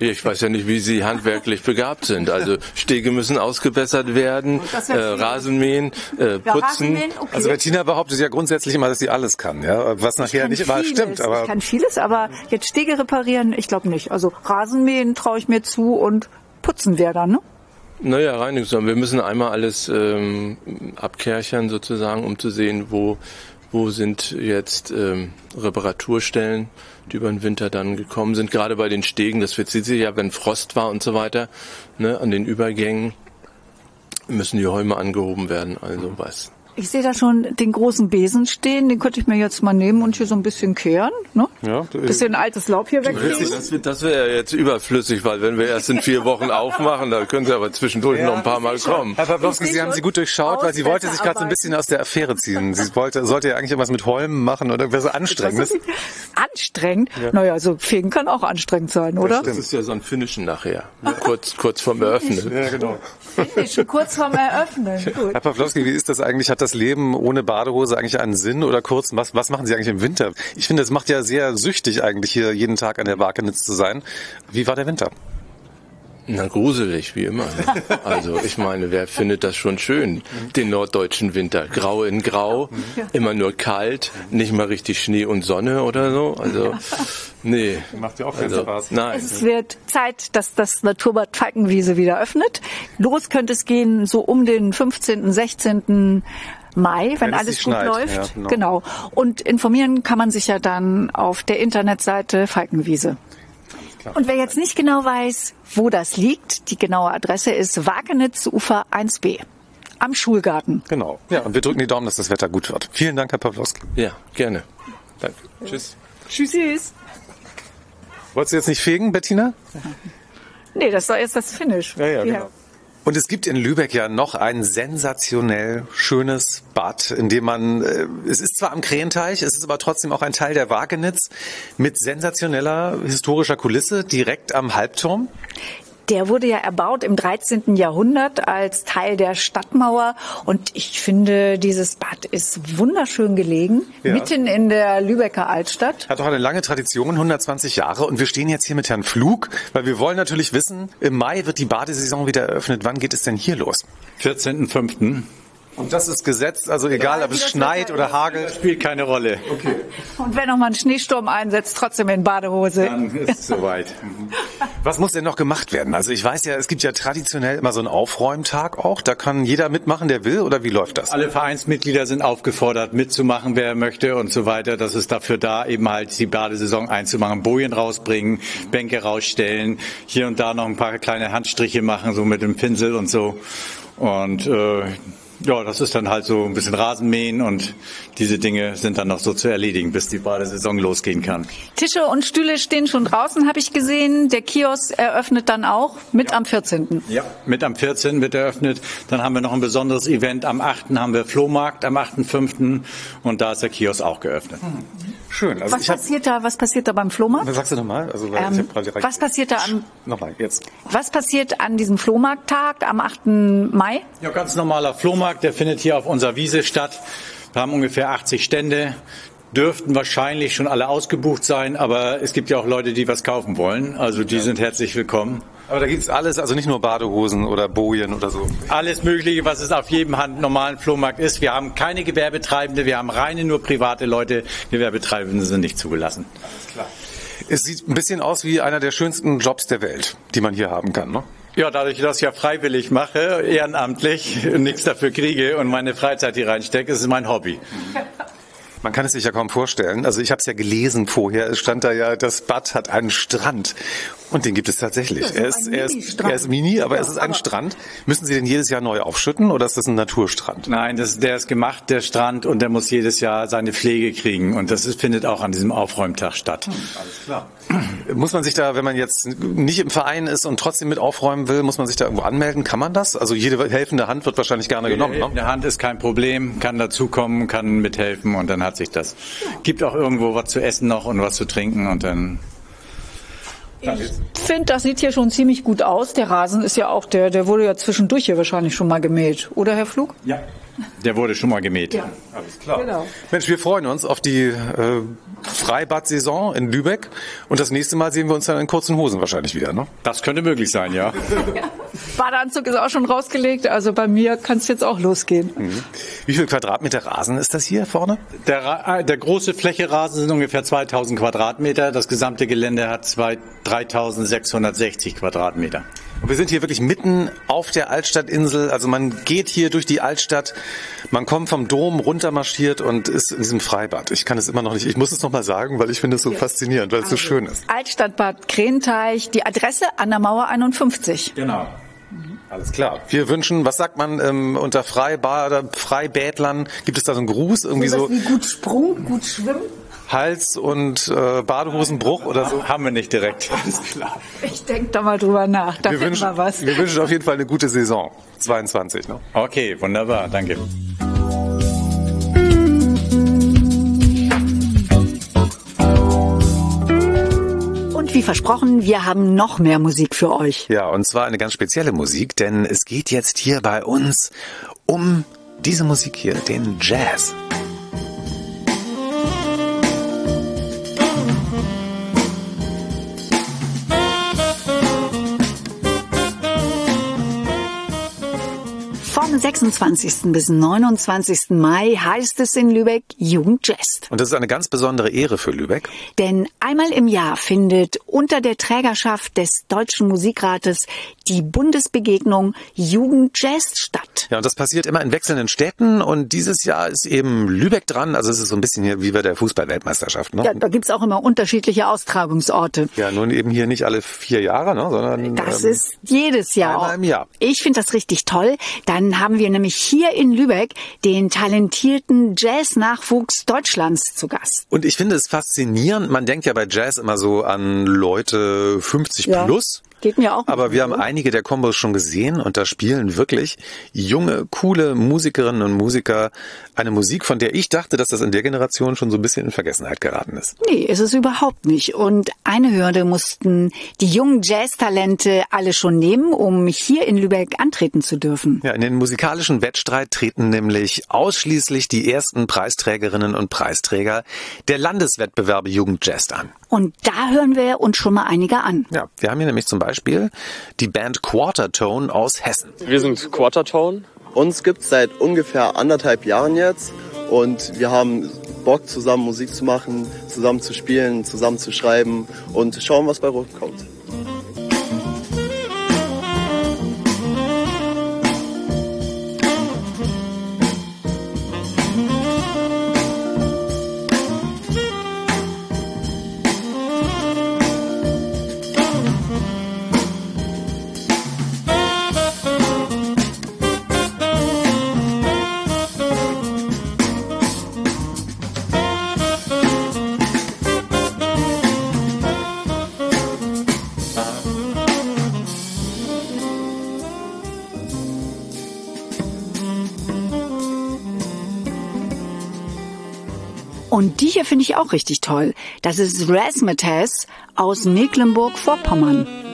Ich weiß ja nicht, wie Sie handwerklich begabt sind. Also Stege müssen ausgebessert werden, äh, Rasenmähen, äh, putzen. Ja, Rasenmähen, okay. Also Bettina behauptet ja grundsätzlich immer, dass sie alles kann, ja, was nachher nicht immer stimmt. Aber ich kann vieles, aber jetzt Stege reparieren, ich glaube nicht. Also Rasenmähen traue ich mir zu und putzen wäre dann, ne? Naja, Reinigungssachen. Wir müssen einmal alles ähm, abkerchern sozusagen, um zu sehen, wo wo sind jetzt ähm, Reparaturstellen, die über den Winter dann gekommen sind, gerade bei den Stegen, das verzieht sich ja, wenn Frost war und so weiter, ne, an den Übergängen müssen die Holme angehoben werden, also was. Ich sehe da schon den großen Besen stehen, den könnte ich mir jetzt mal nehmen und hier so ein bisschen kehren. Ne? Ja, bisschen altes Laub hier wegkriegen. Das, das wäre jetzt überflüssig, weil wenn wir erst in vier Wochen aufmachen, da können Sie aber zwischendurch ja, noch ein paar Mal kommen. Herr Pawlowski, Sie haben sie gut durchschaut, weil sie wollte sich gerade so ein bisschen aus der Affäre ziehen. Sie wollte, sollte ja eigentlich irgendwas mit Holmen machen oder irgendwas Anstrengendes. Anstrengend? Ja. Naja, so Fegen kann auch anstrengend sein, oder? Das, das ist ja so ein Finnischen nachher, ne? kurz, kurz vorm Eröffnen. Ja, genau. Finnischen, kurz vorm Eröffnen. Gut. Herr Pawlowski, wie ist das eigentlich? Hat das Leben ohne Badehose eigentlich einen Sinn oder kurz, was, was machen Sie eigentlich im Winter? Ich finde, es macht ja sehr süchtig eigentlich hier jeden Tag an der Wakenitz zu sein. Wie war der Winter? Na, gruselig, wie immer. Also, ich meine, wer findet das schon schön, den norddeutschen Winter? Grau in Grau, immer nur kalt, nicht mal richtig Schnee und Sonne oder so. Also, nee. Macht ja auch keinen also, Spaß. Nein. Es wird Zeit, dass das Naturbad Falkenwiese wieder öffnet. Los könnte es gehen so um den 15., 16. Mai, wenn, wenn alles gut schneit. läuft. Ja, genau. genau. Und informieren kann man sich ja dann auf der Internetseite Falkenwiese. Und wer jetzt nicht genau weiß, wo das liegt, die genaue Adresse ist Wagenitz Ufer 1b am Schulgarten. Genau. Ja, und wir drücken die Daumen, dass das Wetter gut wird. Vielen Dank, Herr Pawlowski. Ja, gerne. Danke. Tschüss. Tschüss. Wolltest du jetzt nicht fegen, Bettina? Nee, das war jetzt das Finish. Ja, ja, genau. Und es gibt in Lübeck ja noch ein sensationell schönes Bad, in dem man, äh, es ist zwar am Krähenteich, es ist aber trotzdem auch ein Teil der Wagenitz mit sensationeller historischer Kulisse direkt am Halbturm. Der wurde ja erbaut im 13. Jahrhundert als Teil der Stadtmauer und ich finde, dieses Bad ist wunderschön gelegen, ja. mitten in der Lübecker Altstadt. Hat auch eine lange Tradition, 120 Jahre und wir stehen jetzt hier mit Herrn Flug, weil wir wollen natürlich wissen, im Mai wird die Badesaison wieder eröffnet. Wann geht es denn hier los? 14.05. Und das ist gesetzt, also egal, ob es schneit oder hagelt. Spielt keine Rolle. Okay. Und wenn noch mal ein Schneesturm einsetzt, trotzdem in Badehose. Dann ist es soweit. Was muss denn noch gemacht werden? Also ich weiß ja, es gibt ja traditionell immer so einen Aufräumtag auch. Da kann jeder mitmachen, der will, oder wie läuft das? Alle Vereinsmitglieder sind aufgefordert, mitzumachen, wer möchte und so weiter. Das ist dafür da, eben halt die Badesaison einzumachen. Bojen rausbringen, Bänke rausstellen, hier und da noch ein paar kleine Handstriche machen, so mit dem Pinsel und so. Und äh, ja, das ist dann halt so ein bisschen Rasenmähen und diese Dinge sind dann noch so zu erledigen, bis die Badesaison losgehen kann. Tische und Stühle stehen schon draußen, habe ich gesehen. Der Kiosk eröffnet dann auch mit ja. am 14. Ja, mit am 14. wird eröffnet. Dann haben wir noch ein besonderes Event. Am 8. haben wir Flohmarkt, am 8.5. und da ist der Kiosk auch geöffnet. Hm. Schön. Also was passiert da? Was passiert da beim Flohmarkt? Was sagst du nochmal? Also, ähm, was passiert da am? Nochmal jetzt. Was passiert an diesem Flohmarkttag am 8. Mai? Ja, ganz normaler Flohmarkt. Der findet hier auf unserer Wiese statt. Wir haben ungefähr 80 Stände dürften wahrscheinlich schon alle ausgebucht sein, aber es gibt ja auch Leute, die was kaufen wollen. Also die sind herzlich willkommen. Aber da gibt es alles, also nicht nur Badehosen oder Bojen oder so. Alles Mögliche, was es auf jedem normalen Flohmarkt ist. Wir haben keine Gewerbetreibende, wir haben reine nur private Leute. Gewerbetreibende sind nicht zugelassen. Alles klar. Es sieht ein bisschen aus wie einer der schönsten Jobs der Welt, die man hier haben kann, ne? Ja, dadurch, dass ich das ja freiwillig mache, ehrenamtlich, nichts dafür kriege und meine Freizeit hier reinstecke, ist es mein Hobby. Man kann es sich ja kaum vorstellen. Also ich habe es ja gelesen vorher. Es stand da ja, das Bad hat einen Strand. Und den gibt es tatsächlich. Er ist, er, ist, er ist mini, aber ja, es ist ein Strand. Müssen Sie den jedes Jahr neu aufschütten oder ist das ein Naturstrand? Nein, das, der ist gemacht, der Strand, und der muss jedes Jahr seine Pflege kriegen. Und das ist, findet auch an diesem Aufräumtag statt. Hm, alles klar. Muss man sich da, wenn man jetzt nicht im Verein ist und trotzdem mit aufräumen will, muss man sich da irgendwo anmelden? Kann man das? Also jede helfende Hand wird wahrscheinlich gerne jede genommen. Ne? Helfende Hand ist kein Problem, kann dazukommen, kann mithelfen und dann hat sich das. Gibt auch irgendwo was zu essen noch und was zu trinken und dann ich finde, das sieht hier schon ziemlich gut aus. Der Rasen ist ja auch, der, der wurde ja zwischendurch hier wahrscheinlich schon mal gemäht, oder Herr Flug? Ja. Der wurde schon mal gemäht. Ja, alles klar. Genau. Mensch, wir freuen uns auf die äh, Freibad-Saison in Lübeck und das nächste Mal sehen wir uns dann in kurzen Hosen wahrscheinlich wieder, ne? Das könnte möglich sein, ja. Badeanzug ist auch schon rausgelegt, also bei mir kann es jetzt auch losgehen. Mhm. Wie viel Quadratmeter Rasen ist das hier vorne? Der, äh, der große Fläche Rasen sind ungefähr 2000 Quadratmeter, das gesamte Gelände hat zwei, 3660 Quadratmeter. Und wir sind hier wirklich mitten auf der Altstadtinsel. Also man geht hier durch die Altstadt, man kommt vom Dom runtermarschiert und ist in diesem Freibad. Ich kann es immer noch nicht, ich muss es noch mal sagen, weil ich finde es so ja. faszinierend, weil es so also, schön ist. Altstadtbad Krenteich, die Adresse an der Mauer 51. Genau. Alles klar. Wir wünschen, was sagt man ähm, unter Freibader, Freibädlern? Gibt es da so einen Gruß? Irgendwie so, so wie gut Sprung, gut Schwimmen? Hals- und äh, Badehosenbruch oder so? Haben wir nicht direkt. Alles klar. Ich denke da mal drüber nach. Da wir wünschen, wir was. Wir wünschen auf jeden Fall eine gute Saison 22. Ne? Okay, wunderbar. Danke. Und wie versprochen, wir haben noch mehr Musik für euch. Ja, und zwar eine ganz spezielle Musik, denn es geht jetzt hier bei uns um diese Musik hier, den Jazz. Vom 26. bis 29. Mai heißt es in Lübeck Jugendjazz. Und das ist eine ganz besondere Ehre für Lübeck. Denn einmal im Jahr findet unter der Trägerschaft des Deutschen Musikrates die Bundesbegegnung Jugendjazz statt. Ja, und das passiert immer in wechselnden Städten und dieses Jahr ist eben Lübeck dran. Also es ist so ein bisschen hier wie bei der Fußballweltmeisterschaft. Ne? Ja, da gibt's auch immer unterschiedliche Austragungsorte. Ja, nun eben hier nicht alle vier Jahre, ne, sondern das ähm, ist jedes Jahr. Einmal im Jahr. Ich finde das richtig toll. Dann haben wir nämlich hier in Lübeck den talentierten Jazz-Nachwuchs Deutschlands zu Gast. Und ich finde es faszinierend. Man denkt ja bei Jazz immer so an Leute 50 ja. plus. Geht mir auch. Aber wir haben einige der Kombos schon gesehen und da spielen wirklich junge, coole Musikerinnen und Musiker eine Musik, von der ich dachte, dass das in der Generation schon so ein bisschen in Vergessenheit geraten ist. Nee, ist es überhaupt nicht. Und eine Hürde mussten die jungen Jazztalente alle schon nehmen, um hier in Lübeck antreten zu dürfen. Ja, in den musikalischen Wettstreit treten nämlich ausschließlich die ersten Preisträgerinnen und Preisträger der Landeswettbewerbe Jugendjazz an. Und da hören wir uns schon mal einige an. Ja, wir haben hier nämlich zum Beispiel die Band Quartertone aus Hessen. Wir sind Quartertone. Uns gibt es seit ungefähr anderthalb Jahren jetzt und wir haben Bock, zusammen Musik zu machen, zusammen zu spielen, zusammen zu schreiben und schauen, was bei rumkommt. Und die hier finde ich auch richtig toll. Das ist Razzmatazz aus Mecklenburg-Vorpommern.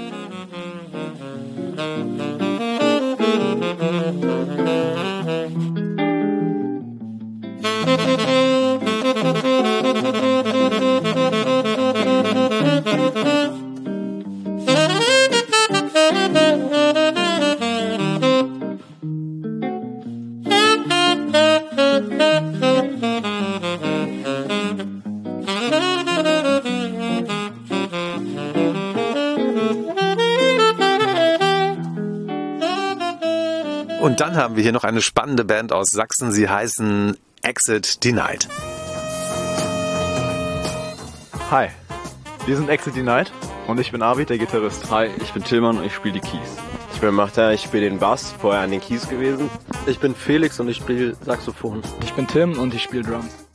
Dann haben wir hier noch eine spannende Band aus Sachsen. Sie heißen Exit Denied. Hi, wir sind Exit Denied und ich bin Arvid, der Gitarrist. Hi, ich bin Tillmann und ich spiele die Keys. Ich bin Martin, ich spiele den Bass, vorher an den Keys gewesen. Ich bin Felix und ich spiele Saxophon. Ich bin Tim und ich spiele Drums.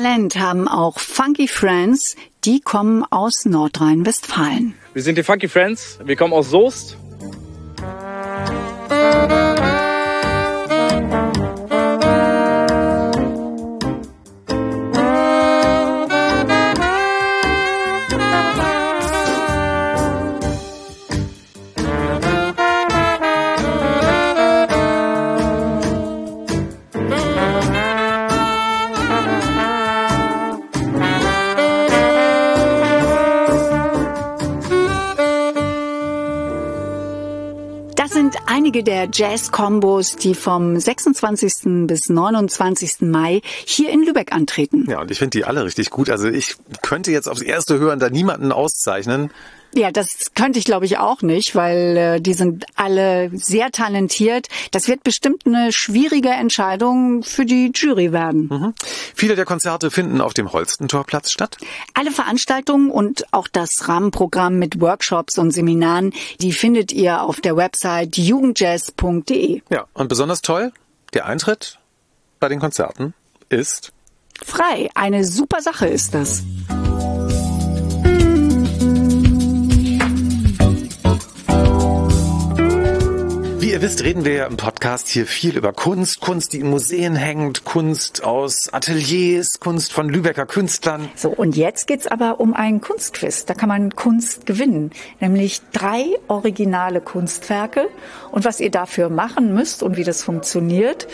Talent haben auch Funky Friends, die kommen aus Nordrhein-Westfalen. Wir sind die Funky Friends, wir kommen aus Soest. Der Jazz-Kombos, die vom 26. bis 29. Mai hier in Lübeck antreten. Ja, und ich finde die alle richtig gut. Also ich könnte jetzt aufs erste Hören da niemanden auszeichnen. Ja, das könnte ich glaube ich auch nicht, weil äh, die sind alle sehr talentiert. Das wird bestimmt eine schwierige Entscheidung für die Jury werden. Mhm. Viele der Konzerte finden auf dem Holstentorplatz statt. Alle Veranstaltungen und auch das Rahmenprogramm mit Workshops und Seminaren, die findet ihr auf der Website jugendjazz.de. Ja, und besonders toll, der Eintritt bei den Konzerten ist Frei, eine super Sache ist das. Wisst, reden wir im Podcast hier viel über Kunst, Kunst, die in Museen hängt, Kunst aus Ateliers, Kunst von Lübecker Künstlern. So, und jetzt geht's aber um ein Kunstquiz. Da kann man Kunst gewinnen, nämlich drei originale Kunstwerke. Und was ihr dafür machen müsst und wie das funktioniert,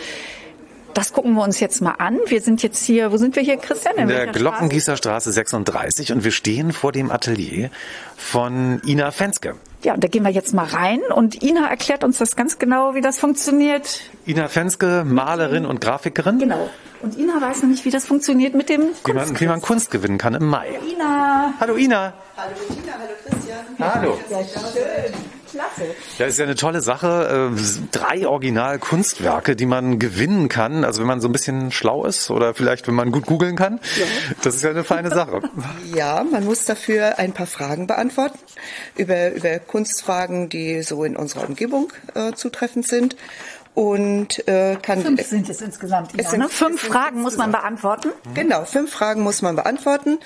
das gucken wir uns jetzt mal an. Wir sind jetzt hier, wo sind wir hier, Christian? In der Glockengießer Straße 36 und wir stehen vor dem Atelier von Ina Fenske. Ja, und da gehen wir jetzt mal rein und Ina erklärt uns das ganz genau, wie das funktioniert. Ina Fenske, Malerin und Grafikerin. Genau. Und Ina weiß nämlich, wie das funktioniert mit dem wie man, wie man Kunst gewinnen kann im Mai. Ina. Hallo Ina. Hallo Ina, hallo Christian. Hallo. Ja, schön. Klasse. Das ist ja eine tolle Sache. Äh, Drei Original-Kunstwerke, die man gewinnen kann. Also wenn man so ein bisschen schlau ist oder vielleicht wenn man gut googeln kann. Ja. Das ist ja eine feine Sache. Ja, man muss dafür ein paar Fragen beantworten über, über Kunstfragen, die so in unserer Umgebung äh, zutreffend sind. Und äh, kann fünf sind es insgesamt. Es sind, ne? Fünf Fragen muss man beantworten. Genau, fünf Fragen muss man beantworten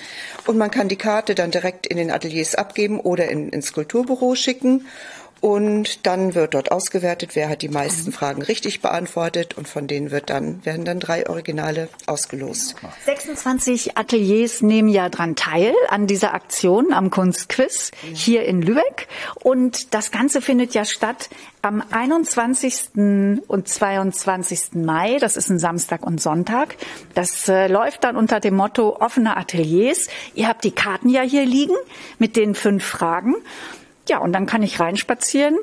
und man kann die Karte dann direkt in den Ateliers abgeben oder in, ins Kulturbüro schicken. Und dann wird dort ausgewertet, wer hat die meisten Fragen richtig beantwortet und von denen wird dann, werden dann drei Originale ausgelost. 26 Ateliers nehmen ja dran teil an dieser Aktion am Kunstquiz hier in Lübeck. Und das Ganze findet ja statt am 21. und 22. Mai. Das ist ein Samstag und Sonntag. Das äh, läuft dann unter dem Motto offene Ateliers. Ihr habt die Karten ja hier liegen mit den fünf Fragen. Ja, und dann kann ich reinspazieren,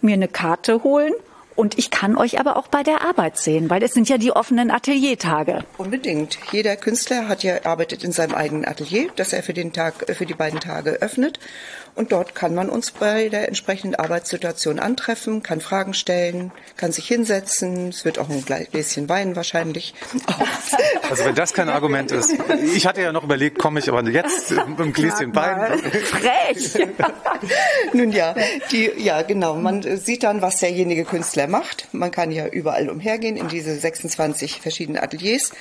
mir eine Karte holen und ich kann euch aber auch bei der Arbeit sehen, weil es sind ja die offenen Ateliertage. Unbedingt. Jeder Künstler hat ja arbeitet in seinem eigenen Atelier, das er für den Tag, für die beiden Tage öffnet. Und dort kann man uns bei der entsprechenden Arbeitssituation antreffen, kann Fragen stellen, kann sich hinsetzen. Es wird auch ein Gläschen Wein wahrscheinlich. Also wenn das kein Argument ist. Ich hatte ja noch überlegt, komme ich aber jetzt mit einem Gläschen Wein. Frech. Nun ja, die, ja genau. Man sieht dann, was derjenige Künstler macht. Man kann ja überall umhergehen in diese 26 verschiedenen Ateliers.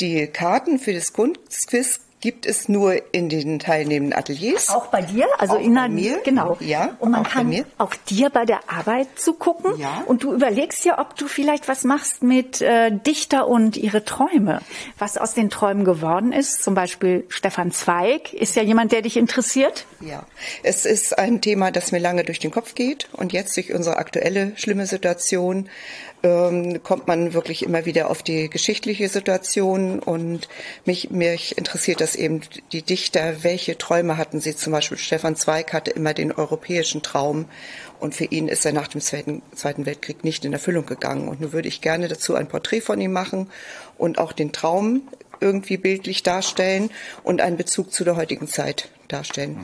Die Karten für das Kunstquiz gibt es nur in den teilnehmenden Ateliers. Auch bei dir? Also Auch in bei mir? Genau. Ja, Und man auch bei kann mir. auch dir bei der Arbeit zugucken. Ja. Und du überlegst ja, ob du vielleicht was machst mit äh, Dichter und ihre Träume. Was aus den Träumen geworden ist. Zum Beispiel Stefan Zweig ist ja jemand, der dich interessiert. Ja, es ist ein Thema, das mir lange durch den Kopf geht und jetzt durch unsere aktuelle schlimme Situation ähm, kommt man wirklich immer wieder auf die geschichtliche Situation und mich, mich interessiert das eben die Dichter, welche Träume hatten sie zum Beispiel. Stefan Zweig hatte immer den europäischen Traum und für ihn ist er nach dem Zweiten, Zweiten Weltkrieg nicht in Erfüllung gegangen und nun würde ich gerne dazu ein Porträt von ihm machen und auch den Traum irgendwie bildlich darstellen und einen Bezug zu der heutigen Zeit darstellen.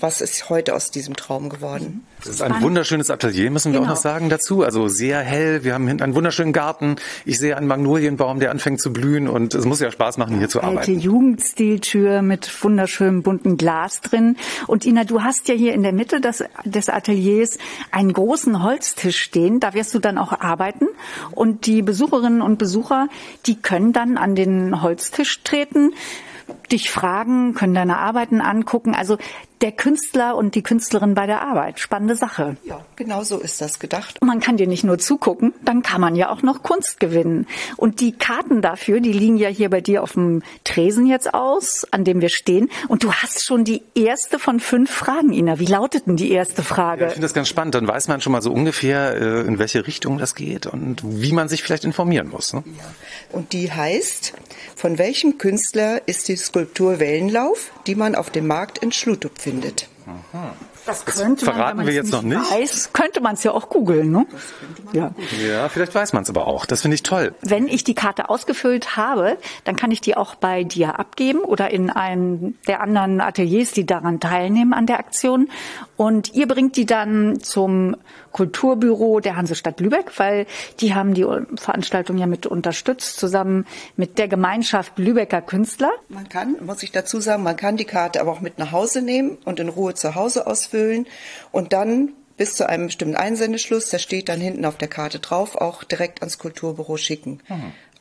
Was ist heute aus diesem Traum geworden? Das ist ein wunderschönes Atelier, müssen wir Genau. auch noch sagen dazu. Also sehr hell. Wir haben hinten einen wunderschönen Garten. Ich sehe einen Magnolienbaum, der anfängt zu blühen und es muss ja Spaß machen, hier zu Alte arbeiten. Jugendstiltür mit wunderschönem bunten Glas drin. Und Ina, du hast ja hier in der Mitte des, des Ateliers einen großen Holztisch stehen. Da wirst du dann auch arbeiten. Und die Besucherinnen und Besucher, die können dann an den Holztisch treten, dich fragen, können deine Arbeiten angucken. Also der Künstler und die Künstlerin bei der Arbeit. Spannende Sache. Ja, genau so ist das gedacht. Man kann dir nicht nur zugucken, dann kann man ja auch noch Kunst gewinnen. Und die Karten dafür, die liegen ja hier bei dir auf dem Tresen jetzt aus, an dem wir stehen. Und du hast schon die erste von fünf Fragen, Ina. Wie lautet denn die erste Frage? Ich finde das ganz spannend. Dann weiß man schon mal so ungefähr, äh, in welche Richtung das geht und wie man sich vielleicht informieren muss. Ne? Und die heißt, von welchem Künstler ist die Skulptur Wellenlauf, die man auf dem Markt in Schlutup findet? Das könnte man, verraten wenn wir man's jetzt noch nicht. Weiß, könnte man es ja auch googeln, ne? Ja. Ja, vielleicht weiß man es aber auch. Das finde ich toll. Wenn ich die Karte ausgefüllt habe, dann kann ich die auch bei dir abgeben oder in einem der anderen Ateliers, die daran teilnehmen an der Aktion. Und ihr bringt die dann zum Kulturbüro der Hansestadt Lübeck, weil die haben die Veranstaltung ja mit unterstützt, zusammen mit der Gemeinschaft Lübecker Künstler. Man kann, muss ich dazu sagen, man kann die Karte aber auch mit nach Hause nehmen und in Ruhe zu Hause ausfüllen und dann bis zu einem bestimmten Einsendeschluss, der steht dann hinten auf der Karte drauf, auch direkt ans Kulturbüro schicken.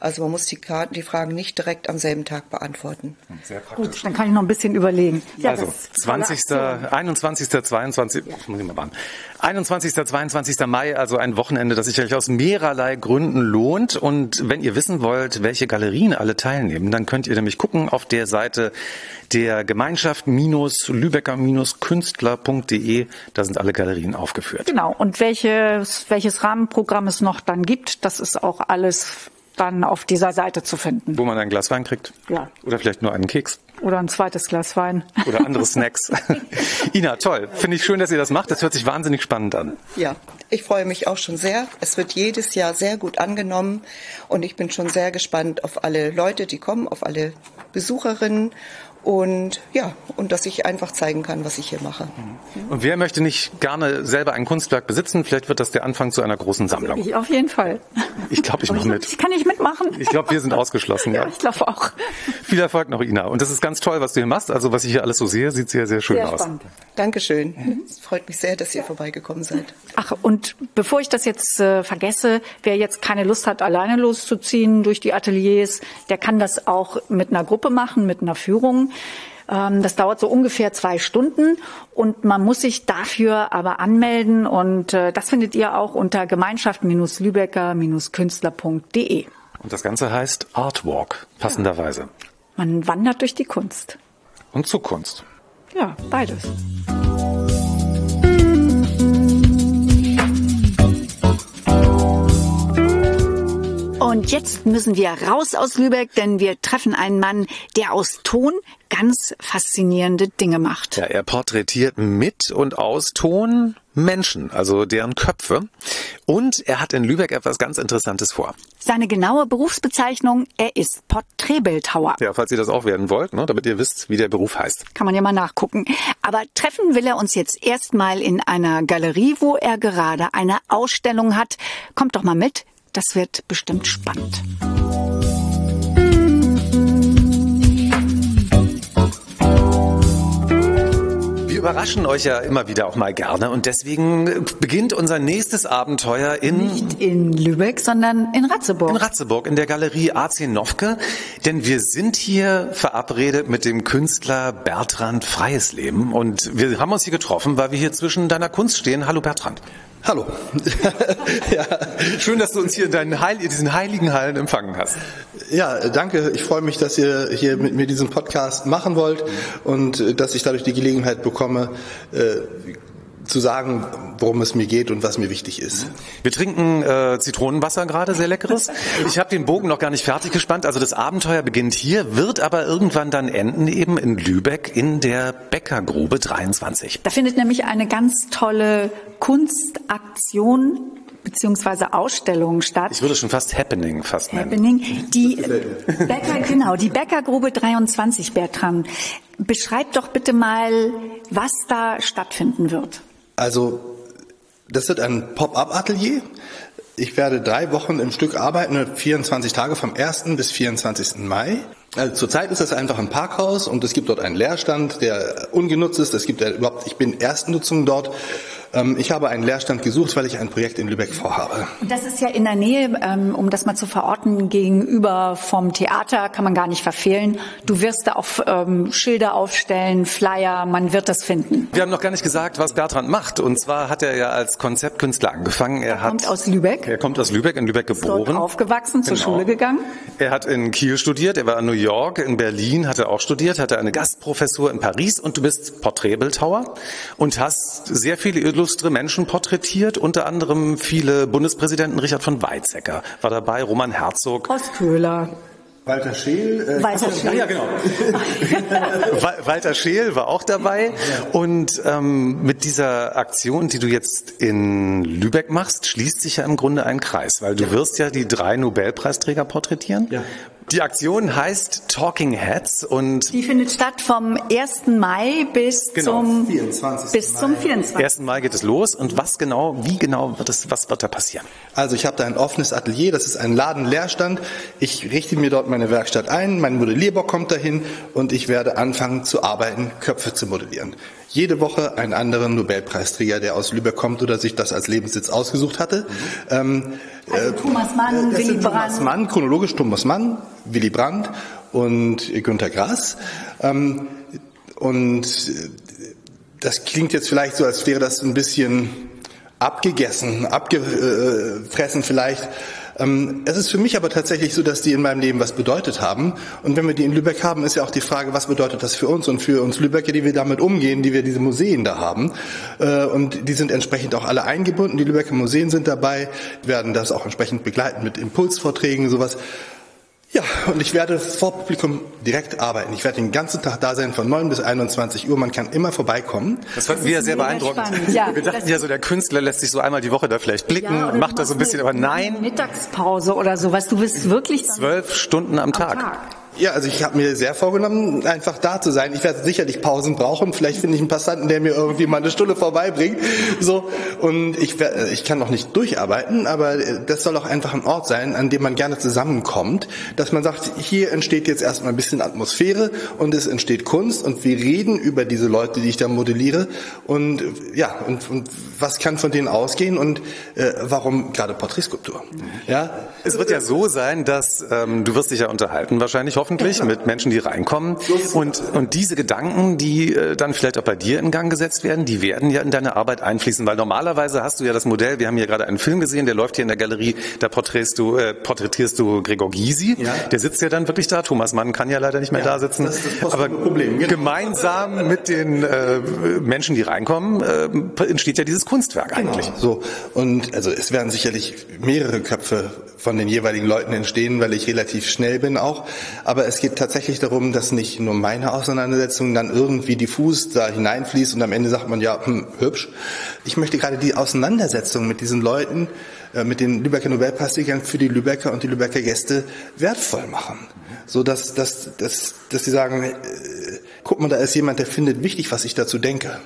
Also man muss die Karten, die Fragen nicht direkt am selben Tag beantworten. Sehr praktisch. Gut, dann kann ich noch ein bisschen überlegen. Ja, also das ist eine tolle 20., Aktion. 21., 22., ich muss ich mal warten. 21., 22. Mai, also ein Wochenende, das sich eigentlich aus mehrerlei Gründen lohnt. Und wenn ihr wissen wollt, welche Galerien alle teilnehmen, dann könnt ihr nämlich gucken auf der Seite der Gemeinschaft Lübecker-Künstler.de. Da sind alle Galerien aufgeführt. Genau. Und welches, welches Rahmenprogramm es noch dann gibt, das ist auch alles dann auf dieser Seite zu finden. Wo man ein Glas Wein kriegt. Ja. Oder vielleicht nur einen Keks. Oder ein zweites Glas Wein. Oder andere Snacks. Ina, toll. Finde ich schön, dass ihr das macht. Das hört sich wahnsinnig spannend an. Ja, ich freue mich auch schon sehr. Es wird jedes Jahr sehr gut angenommen und ich bin schon sehr gespannt auf alle Leute, die kommen, auf alle Besucherinnen und ja, und dass ich einfach zeigen kann, was ich hier mache. Und wer möchte nicht gerne selber ein Kunstwerk besitzen? Vielleicht wird das der Anfang zu einer großen Sammlung. Ich auf jeden Fall. Ich glaube, ich mache mit. Ich kann nicht mitmachen. Ich glaube, wir sind ausgeschlossen. Ja. Ich glaube auch. Viel Erfolg noch, Ina. Und das ist ganz toll, was du hier machst. Also was ich hier alles so sehe, sieht sehr, sehr schön Sehr aus. spannend. Dankeschön. Es freut mich sehr, dass ihr vorbeigekommen seid. Ach, und bevor ich das jetzt äh, vergesse, wer jetzt keine Lust hat, alleine loszuziehen durch die Ateliers, der kann das auch mit einer Gruppe machen, mit einer Führung. Ähm, das dauert so ungefähr zwei Stunden und man muss sich dafür aber anmelden und äh, das findet ihr auch unter gemeinschaft-lübecker-künstler.de. Und das Ganze heißt Artwalk, passenderweise. Man wandert durch die Kunst. Und Zukunft. Ja, beides. Und jetzt müssen wir raus aus Lübeck, denn wir treffen einen Mann, der aus Ton ganz faszinierende Dinge macht. Ja, er porträtiert mit und aus Ton Menschen, also deren Köpfe. Und er hat in Lübeck etwas ganz Interessantes vor. Seine genaue Berufsbezeichnung, er ist Porträtbildhauer. Ja, falls ihr das auch werden wollt, ne, damit ihr wisst, wie der Beruf heißt. Kann man ja mal nachgucken. Aber treffen will er uns jetzt erstmal in einer Galerie, wo er gerade eine Ausstellung hat. Kommt doch mal mit, das wird bestimmt spannend. Wir überraschen euch ja immer wieder auch mal gerne und deswegen beginnt unser nächstes Abenteuer in Nicht in Lübeck, sondern in Ratzeburg. in Ratzeburg in der Galerie AC Nowke. Denn wir sind hier verabredet mit dem Künstler Bertrand Freies Leben und wir haben uns hier getroffen, weil wir hier zwischen deiner Kunst stehen. Hallo Bertrand. Hallo. ja. Schön, dass du uns hier in deinen Heil diesen heiligen Hallen empfangen hast. Ja, danke. Ich freue mich, dass ihr hier mit mir diesen Podcast machen wollt und äh, dass ich dadurch die Gelegenheit bekomme, äh, zu sagen, worum es mir geht und was mir wichtig ist. Wir trinken äh, Zitronenwasser gerade, sehr leckeres. Ich habe den Bogen noch gar nicht fertig gespannt. Also das Abenteuer beginnt hier, wird aber irgendwann dann enden eben in Lübeck in der Bäckergrube 23. Da findet nämlich eine ganz tolle Kunstaktion beziehungsweise Ausstellungen statt. Ich würde schon fast Happening fast nennen. Happening. Die Bäcker, genau, die Bäckergrube 23, Bertram. Beschreib doch bitte mal, was da stattfinden wird. Also, das wird ein Pop-up-Atelier. Ich werde drei Wochen im Stück arbeiten, 24 Tage vom 1. bis 24. Mai. Also zurzeit ist das einfach ein Parkhaus und es gibt dort einen Leerstand, der ungenutzt ist. Es gibt ja überhaupt, ich bin Erstnutzung dort ich habe einen Lehrstand gesucht, weil ich ein Projekt in Lübeck vorhabe. Und das ist ja in der Nähe, ähm, um das mal zu verorten, gegenüber vom Theater, kann man gar nicht verfehlen. Du wirst da auch ähm, Schilder aufstellen, Flyer, man wird das finden. Wir haben noch gar nicht gesagt, was Bertrand macht. Und zwar hat er ja als Konzeptkünstler angefangen. Er, er hat, kommt aus Lübeck. Er kommt aus Lübeck, in Lübeck geboren. Dort aufgewachsen, zur Genau. Schule gegangen. Er hat in Kiel studiert, er war in New York, in Berlin hat er auch studiert, hatte eine Gastprofessur in Paris und du bist Porträtbildhauer und hast sehr viele illustre Menschen porträtiert, unter anderem viele Bundespräsidenten, Richard von Weizsäcker war dabei, Roman Herzog. Horst Köhler. Walter Scheel. Äh, Walter Scheel. Ja, genau. Wa- Walter Scheel war auch dabei. Und ähm, mit dieser Aktion, die du jetzt in Lübeck machst, schließt sich ja im Grunde ein Kreis, weil du wirst ja die drei Nobelpreisträger porträtieren. Ja. Die Aktion heißt Talking Heads und Die findet statt vom 1. Mai bis Genau, zum 24. bis zum 24. 1. Mai geht es los. Und was genau, wie genau wird es, was wird da passieren? Also ich habe da ein offenes Atelier, das ist ein Ladenleerstand. Ich richte mir dort meine Werkstatt ein, mein Modellierbock kommt dahin und ich werde anfangen zu arbeiten, Köpfe zu modellieren. Jede Woche einen anderen Nobelpreisträger, der aus Lübeck kommt oder sich das als Lebenssitz ausgesucht hatte. Ähm, Also Thomas Mann, das Willy sind Thomas Brandt. Mann, chronologisch Thomas Mann, Willy Brandt und Günter Grass. Ähm, und äh, das klingt jetzt vielleicht so, als wäre das ein bisschen abgegessen, abgefressen vielleicht. Ähm, Es ist für mich aber tatsächlich so, dass die in meinem Leben was bedeutet haben. Und wenn wir die in Lübeck haben, ist ja auch die Frage, was bedeutet das für uns und für uns Lübecker, die wir damit umgehen, die wir diese Museen da haben. Äh, Und die sind entsprechend auch alle eingebunden. Die Lübecker Museen sind dabei, werden das auch entsprechend begleiten mit Impulsvorträgen, sowas. Ja, und ich werde vor Publikum direkt arbeiten. Ich werde den ganzen Tag da sein, von 9 bis 21 Uhr. Man kann immer vorbeikommen. Das fanden wir ja sehr beeindruckend. spannend. Ja, wir dachten das- ja so, der Künstler lässt sich so einmal die Woche da vielleicht blicken, Ja, oder macht das so ein bisschen, eine- aber nein, Mittagspause oder sowas. Du bist wirklich zwölf Stunden am Tag. Tag. Ja, also ich habe mir sehr vorgenommen, einfach da zu sein. Ich werde sicherlich Pausen brauchen. Vielleicht finde ich einen Passanten, der mir irgendwie mal eine Stunde vorbeibringt. So und ich wer- ich kann noch nicht durcharbeiten, aber das soll auch einfach ein Ort sein, an dem man gerne zusammenkommt, dass man sagt, hier entsteht jetzt erstmal ein bisschen Atmosphäre und es entsteht Kunst und wir reden über diese Leute, die ich da modelliere und ja und, und was kann von denen ausgehen und äh, warum gerade Porträtskulptur? Ja, Es wird ja so sein, dass ähm, du wirst dich ja unterhalten, wahrscheinlich hoffentlich, mit Menschen, die reinkommen. Und, und diese Gedanken, die äh, dann vielleicht auch bei dir in Gang gesetzt werden, die werden ja in deine Arbeit einfließen. Weil normalerweise hast du ja das Modell, wir haben hier gerade einen Film gesehen, der läuft hier in der Galerie, da porträtierst du, äh, porträtierst du Gregor Gysi. Ja. Der sitzt ja dann wirklich da. Thomas Mann kann ja leider nicht mehr Ja, da sitzen. Aber Problem, genau. gemeinsam mit den äh, Menschen, die reinkommen, äh, entsteht ja dieses Kunstwerk eigentlich. So, und also es werden sicherlich mehrere Köpfe von den jeweiligen Leuten entstehen, weil ich relativ schnell bin auch. Aber es geht tatsächlich darum, dass nicht nur meine Auseinandersetzung dann irgendwie diffus da hineinfließt und am Ende sagt man, ja, hm, hübsch. Ich möchte gerade die Auseinandersetzung mit diesen Leuten, äh, mit den Lübecker Nobelpreisträgern für die Lübecker und die Lübecker Gäste wertvoll machen. So dass, dass, dass, dass sie sagen, äh, guck mal, da ist jemand, der findet wichtig, was ich dazu denke.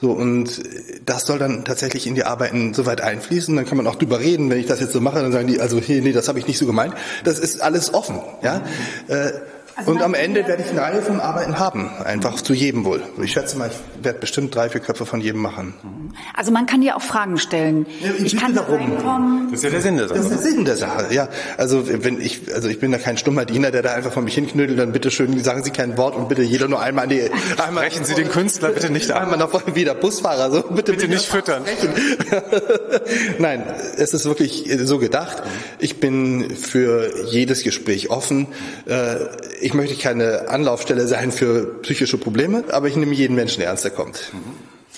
So, und das soll dann tatsächlich in die Arbeiten soweit einfließen. Dann kann man auch drüber reden, wenn ich das jetzt so mache, dann sagen die, also hier, nee, das habe ich nicht so gemeint. Das ist alles offen, ja. Äh, Also und am Ende werde ich eine Reihe von Arbeiten haben, einfach zu jedem wohl. Ich schätze mal, ich werde bestimmt drei, vier Köpfe von jedem machen. Also man kann dir auch Fragen stellen. Ja, ich, ich kann da reinkommen. Das ist ja der Sinn der Sache. Das ist der Sinn der Sache, ja. Also wenn ich, also ich bin da kein stummer Diener, der da einfach von mich hinknüdelt, dann bitte schön sagen Sie kein Wort und bitte jeder nur einmal an die, einmal. Sprechen Sie den Künstler bitte nicht an. Einmal nach vorne wieder Busfahrer, so bitte, bitte nicht füttern. Nein, es ist wirklich so gedacht. Ich bin für jedes Gespräch offen. Äh, ich möchte keine Anlaufstelle sein für psychische Probleme, aber ich nehme jeden Menschen ernst, der kommt.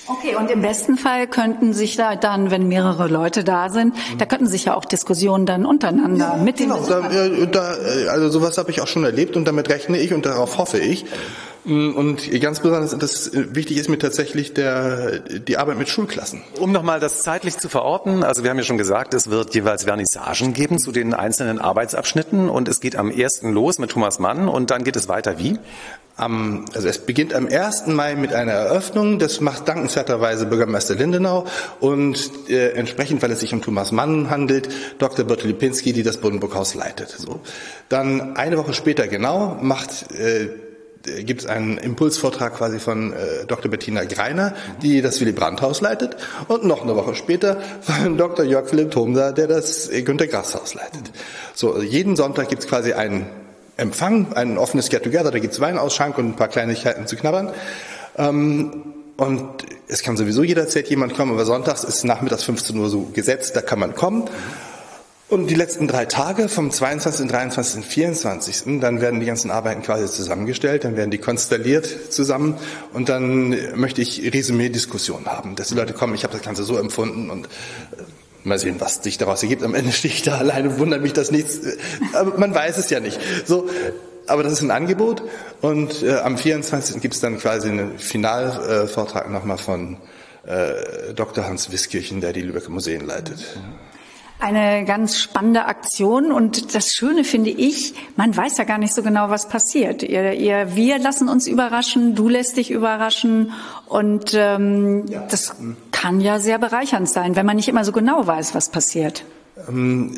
Okay, und im besten Fall könnten sich da dann, wenn mehrere Leute da sind, da könnten sich ja auch Diskussionen dann untereinander ja, mit genau, den da, da, Also sowas habe ich auch schon erlebt und damit rechne ich und darauf hoffe ich. Mm, und ganz besonders das, äh, wichtig ist mir tatsächlich der, die Arbeit mit Schulklassen. Um nochmal das zeitlich zu verorten, also wir haben ja schon gesagt, es wird jeweils Vernissagen geben zu den einzelnen Arbeitsabschnitten und es geht am ersten los mit Thomas Mann und dann geht es weiter wie? Am, also es beginnt am 1. Mai mit einer Eröffnung. Das macht dankenswerterweise Bürgermeister Lindenau und äh, entsprechend, weil es sich um Thomas Mann handelt, Dr. Bertel Lipinski, die das Buddenburghaus leitet. So. Dann eine Woche später genau macht äh, gibt es einen Impulsvortrag quasi von äh, Dr. Bettina Greiner, die das Willy Brandt-Haus leitet, und noch eine Woche später von Dr. Jörg Philipp Thomser, der das äh, Günter Grass Haus leitet. So, also jeden Sonntag gibt es quasi einen Empfang, ein offenes Get-Together, da gibt es Weinausschank und ein paar Kleinigkeiten zu knabbern. Ähm, und es kann sowieso jederzeit jemand kommen, aber sonntags ist nachmittags 15 Uhr so gesetzt, da kann man kommen. Und die letzten drei Tage, vom 22., 23., 24., dann werden die ganzen Arbeiten quasi zusammengestellt, dann werden die konstelliert zusammen und dann möchte ich Resümee-Diskussionen haben, dass die Leute kommen, ich habe das Ganze so empfunden und äh, mal sehen, was sich daraus ergibt. Am Ende stehe ich da alleine, wundert mich das nichts, aber man weiß es ja nicht. So, aber das ist ein Angebot und äh, am 24. gibt es dann quasi einen Finalvortrag äh, nochmal von äh, Dr. Hans Wiskirchen, der die Lübecker Museen leitet. Mhm. Eine ganz spannende Aktion und das Schöne finde ich, man weiß ja gar nicht so genau, was passiert. Ihr, ihr, wir lassen uns überraschen, du lässt dich überraschen und ähm, ja. das kann ja sehr bereichernd sein, wenn man nicht immer so genau weiß, was passiert. Ähm,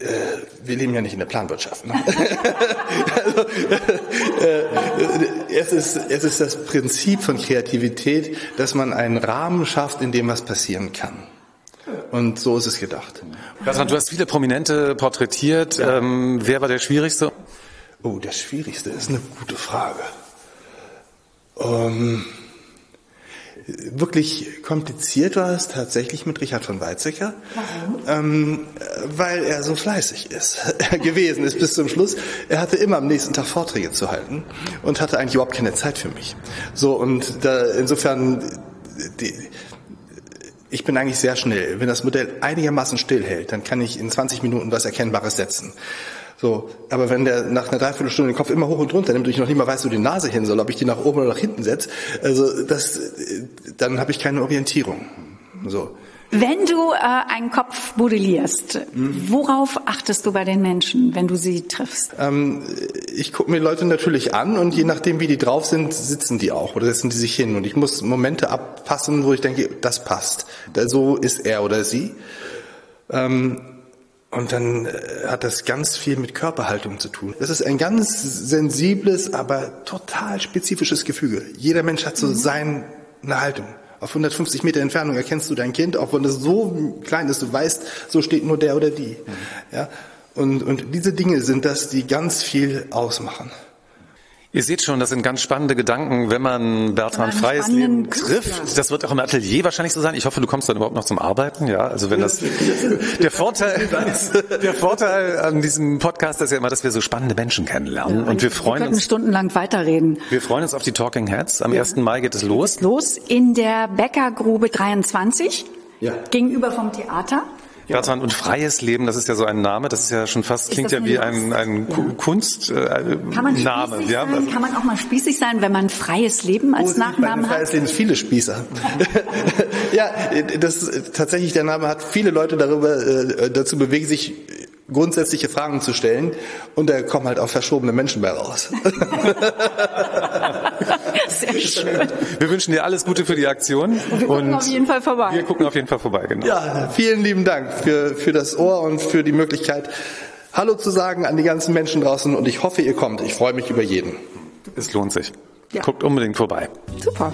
äh, wir leben ja nicht in der Planwirtschaft. Ne? also, äh, es, ist, es ist das Prinzip von Kreativität, dass man einen Rahmen schafft, in dem was passieren kann. Und so ist es gedacht. Also, du hast viele Prominente porträtiert. Ja. Ähm, wer war der Schwierigste? Oh, der Schwierigste ist eine gute Frage. Ähm, wirklich kompliziert war es tatsächlich mit Richard von Weizsäcker, ähm, weil er so fleißig ist, gewesen ist bis zum Schluss. Er hatte immer am nächsten Tag Vorträge zu halten und hatte eigentlich überhaupt keine Zeit für mich. So und da, insofern die, ich bin eigentlich sehr schnell. Wenn das Modell einigermaßen stillhält, dann kann ich in 20 Minuten was Erkennbares setzen. So, aber wenn der nach einer Dreiviertelstunde den Kopf immer hoch und runter nimmt und ich noch nicht mal weiß, wo die Nase hin soll, ob ich die nach oben oder nach hinten setze, also das, dann habe ich keine Orientierung. So. Wenn du äh, einen Kopf modellierst, mhm. worauf achtest du bei den Menschen, wenn du sie triffst? Ähm, ich gucke mir Leute natürlich an und je nachdem, wie die drauf sind, sitzen die auch oder setzen die sich hin. Und ich muss Momente abpassen, wo ich denke, das passt. So ist er oder sie. Ähm, und dann äh, hat das ganz viel mit Körperhaltung zu tun. Das ist ein ganz sensibles, aber total spezifisches Gefüge. Jeder Mensch hat so mhm. seine Haltung. Auf 150 Meter Entfernung erkennst du dein Kind, auch wenn es so klein ist, du weißt, so steht nur der oder die. Mhm. Ja? Und, und diese Dinge sind das, die ganz viel ausmachen. Ihr seht schon, das sind ganz spannende Gedanken, wenn man Bertrand Freies Leben trifft. Das wird auch im Atelier wahrscheinlich so sein. Ich hoffe, du kommst dann überhaupt noch zum Arbeiten. Ja, also wenn das der Vorteil, der Vorteil an diesem Podcast ist ja immer, dass wir so spannende Menschen kennenlernen. und wir freuen wir uns stundenlang weiterreden. Wir freuen uns auf die Talking Heads. Am ja. 1. Mai geht es los. Los in der Bäckergrube 23 ja. gegenüber vom Theater. Bertrand und freies Leben, das ist ja so ein Name, das ist ja schon fast, ist klingt ja wie ein, ein ja. Kunstname. Äh, kann man ja, sein? Kann man auch mal spießig sein, wenn man freies Leben als oh, Nachnamen hat? Freies Leben ist viele Spießer. ja, das tatsächlich der Name hat viele Leute darüber äh, dazu bewegt, sich grundsätzliche Fragen zu stellen und da kommen halt auch verschobene Menschen bei raus. Sehr schön. Wir wünschen dir alles Gute für die Aktion. Und wir gucken und auf jeden Fall vorbei. Wir gucken auf jeden Fall vorbei, genau. Ja, vielen lieben Dank für, für das Ohr und für die Möglichkeit, Hallo zu sagen an die ganzen Menschen draußen und ich hoffe, ihr kommt. Ich freue mich über jeden. Es lohnt sich. Ja. Guckt unbedingt vorbei. Super.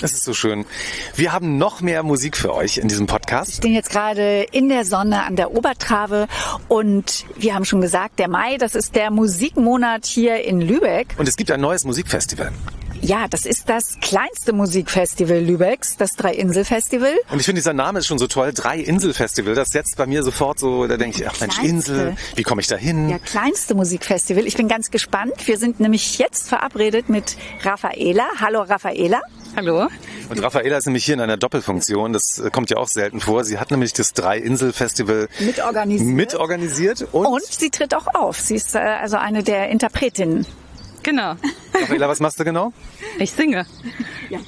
Das ist so schön. Wir haben noch mehr Musik für euch in diesem Podcast. Wir stehen jetzt gerade in der Sonne an der Obertrave und wir haben schon gesagt, der Mai, das ist der Musikmonat hier in Lübeck. Und es gibt ein neues Musikfestival. Ja, das ist das kleinste Musikfestival Lübecks, das Drei-Insel-Festival. Und ich finde, dieser Name ist schon so toll, Drei-Insel-Festival. Das setzt bei mir sofort so, da denke ich, ach Mensch, Insel, wie komme ich da hin? Ja, kleinste Musikfestival. Ich bin ganz gespannt. Wir sind nämlich jetzt verabredet mit Raffaela. Hallo Raffaela. Hallo. Und Raffaela ist nämlich hier in einer Doppelfunktion. Das äh, kommt ja auch selten vor. Sie hat nämlich das Drei-Insel-Festival mitorganisiert. mitorganisiert und, und sie tritt auch auf. Sie ist äh, also eine der Interpretinnen. Genau. Raffaela, was machst du genau? Ich singe. Ja.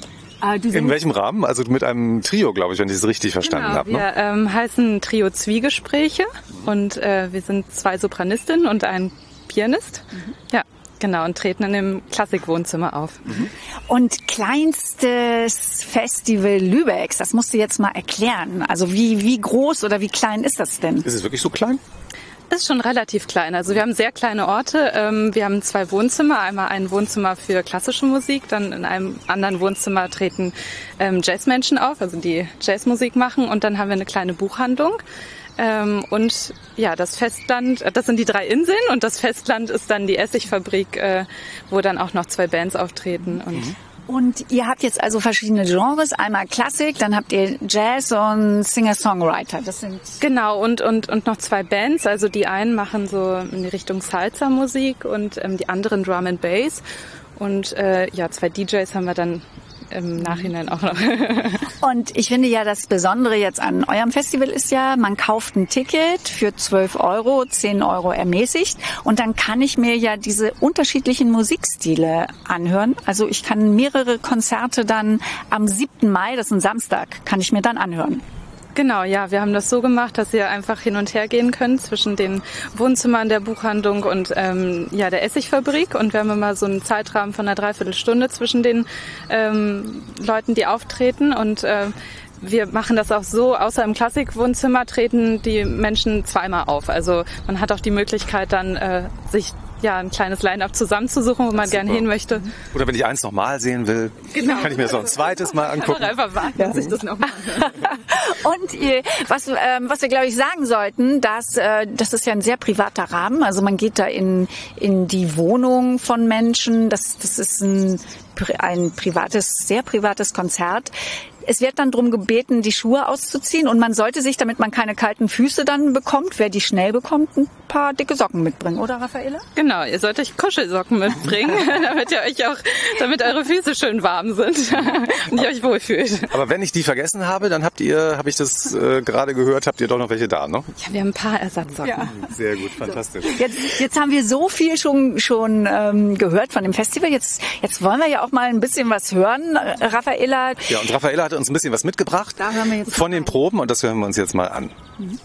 Äh, In welchem Rahmen? Also mit einem Trio, glaube ich, wenn ich es richtig verstanden genau, habe. Wir ne? ähm, heißen Trio Zwiegespräche und äh, wir sind zwei Sopranistinnen und ein Pianist. Mhm. Ja. Genau, und treten in dem Klassikwohnzimmer auf. Mhm. Und kleinstes Festival Lübecks, das musst du jetzt mal erklären. Also wie, wie groß oder wie klein ist das denn? Ist es wirklich so klein? Ist schon relativ klein. Also wir haben sehr kleine Orte. Ähm, wir haben zwei Wohnzimmer. Einmal ein Wohnzimmer für klassische Musik. Dann in einem anderen Wohnzimmer treten ähm, Jazzmenschen auf, also die Jazzmusik machen. Und dann haben wir eine kleine Buchhandlung. Ähm, und ja, das Festland, äh, das sind die drei Inseln und das Festland ist dann die Essigfabrik, äh, wo dann auch noch zwei Bands auftreten. Und mhm. Und ihr habt jetzt also verschiedene Genres, einmal Klassik, dann habt ihr Jazz und Singer-Songwriter. Das sind genau und und und noch zwei Bands. Also die einen machen so in die Richtung Salsa-Musik und ähm, die anderen Drum and Bass. Und äh, ja, zwei DJs haben wir dann im Nachhinein auch noch. Und ich finde ja, das Besondere jetzt an eurem Festival ist ja, man kauft ein Ticket für 12 Euro, 10 Euro ermäßigt und dann kann ich mir ja diese unterschiedlichen Musikstile anhören. Also ich kann mehrere Konzerte dann am 7. Mai, das ist ein Samstag, kann ich mir dann anhören. Genau, ja, wir haben das so gemacht, dass ihr einfach hin und her gehen könnt zwischen den Wohnzimmern der Buchhandlung und ähm, ja der Essigfabrik und wir haben immer so einen Zeitrahmen von einer Dreiviertelstunde zwischen den ähm, Leuten, die auftreten und äh, wir machen das auch so, außer im Klassikwohnzimmer treten die Menschen zweimal auf. Also man hat auch die Möglichkeit dann äh, sich ja, ein kleines Line-up zusammenzusuchen, wo man gerne hin möchte. Oder wenn ich eins nochmal sehen will, genau. kann ich mir das noch ein zweites Mal angucken. Einfach warten, ja. sich das nochmal Und ihr, was, ähm, was wir, glaube ich, sagen sollten, dass äh, das ist ja ein sehr privater Rahmen. Also man geht da in, in die Wohnung von Menschen. Das, das ist ein, ein privates, sehr privates Konzert. Es wird dann darum gebeten, die Schuhe auszuziehen und man sollte sich, damit man keine kalten Füße dann bekommt, wer die schnell bekommt, ein paar dicke Socken mitbringen, oder Raffaele? Genau, ihr sollt euch Kuschelsocken mitbringen, damit ihr euch auch, damit eure Füße schön warm sind und ihr euch wohlfühlt. Aber wenn ich die vergessen habe, dann habt ihr, habe ich das äh, gerade gehört, habt ihr doch noch welche da, ne? Ja, wir haben ein paar Ersatzsocken. Ja. Sehr gut, fantastisch. So. Jetzt, jetzt haben wir so viel schon schon ähm, gehört von dem Festival. Jetzt, jetzt wollen wir ja auch mal ein bisschen was hören, Raffaella. Ja, und Raffaella hat uns ein bisschen was mitgebracht von den Proben und das hören wir uns jetzt mal an. Mhm.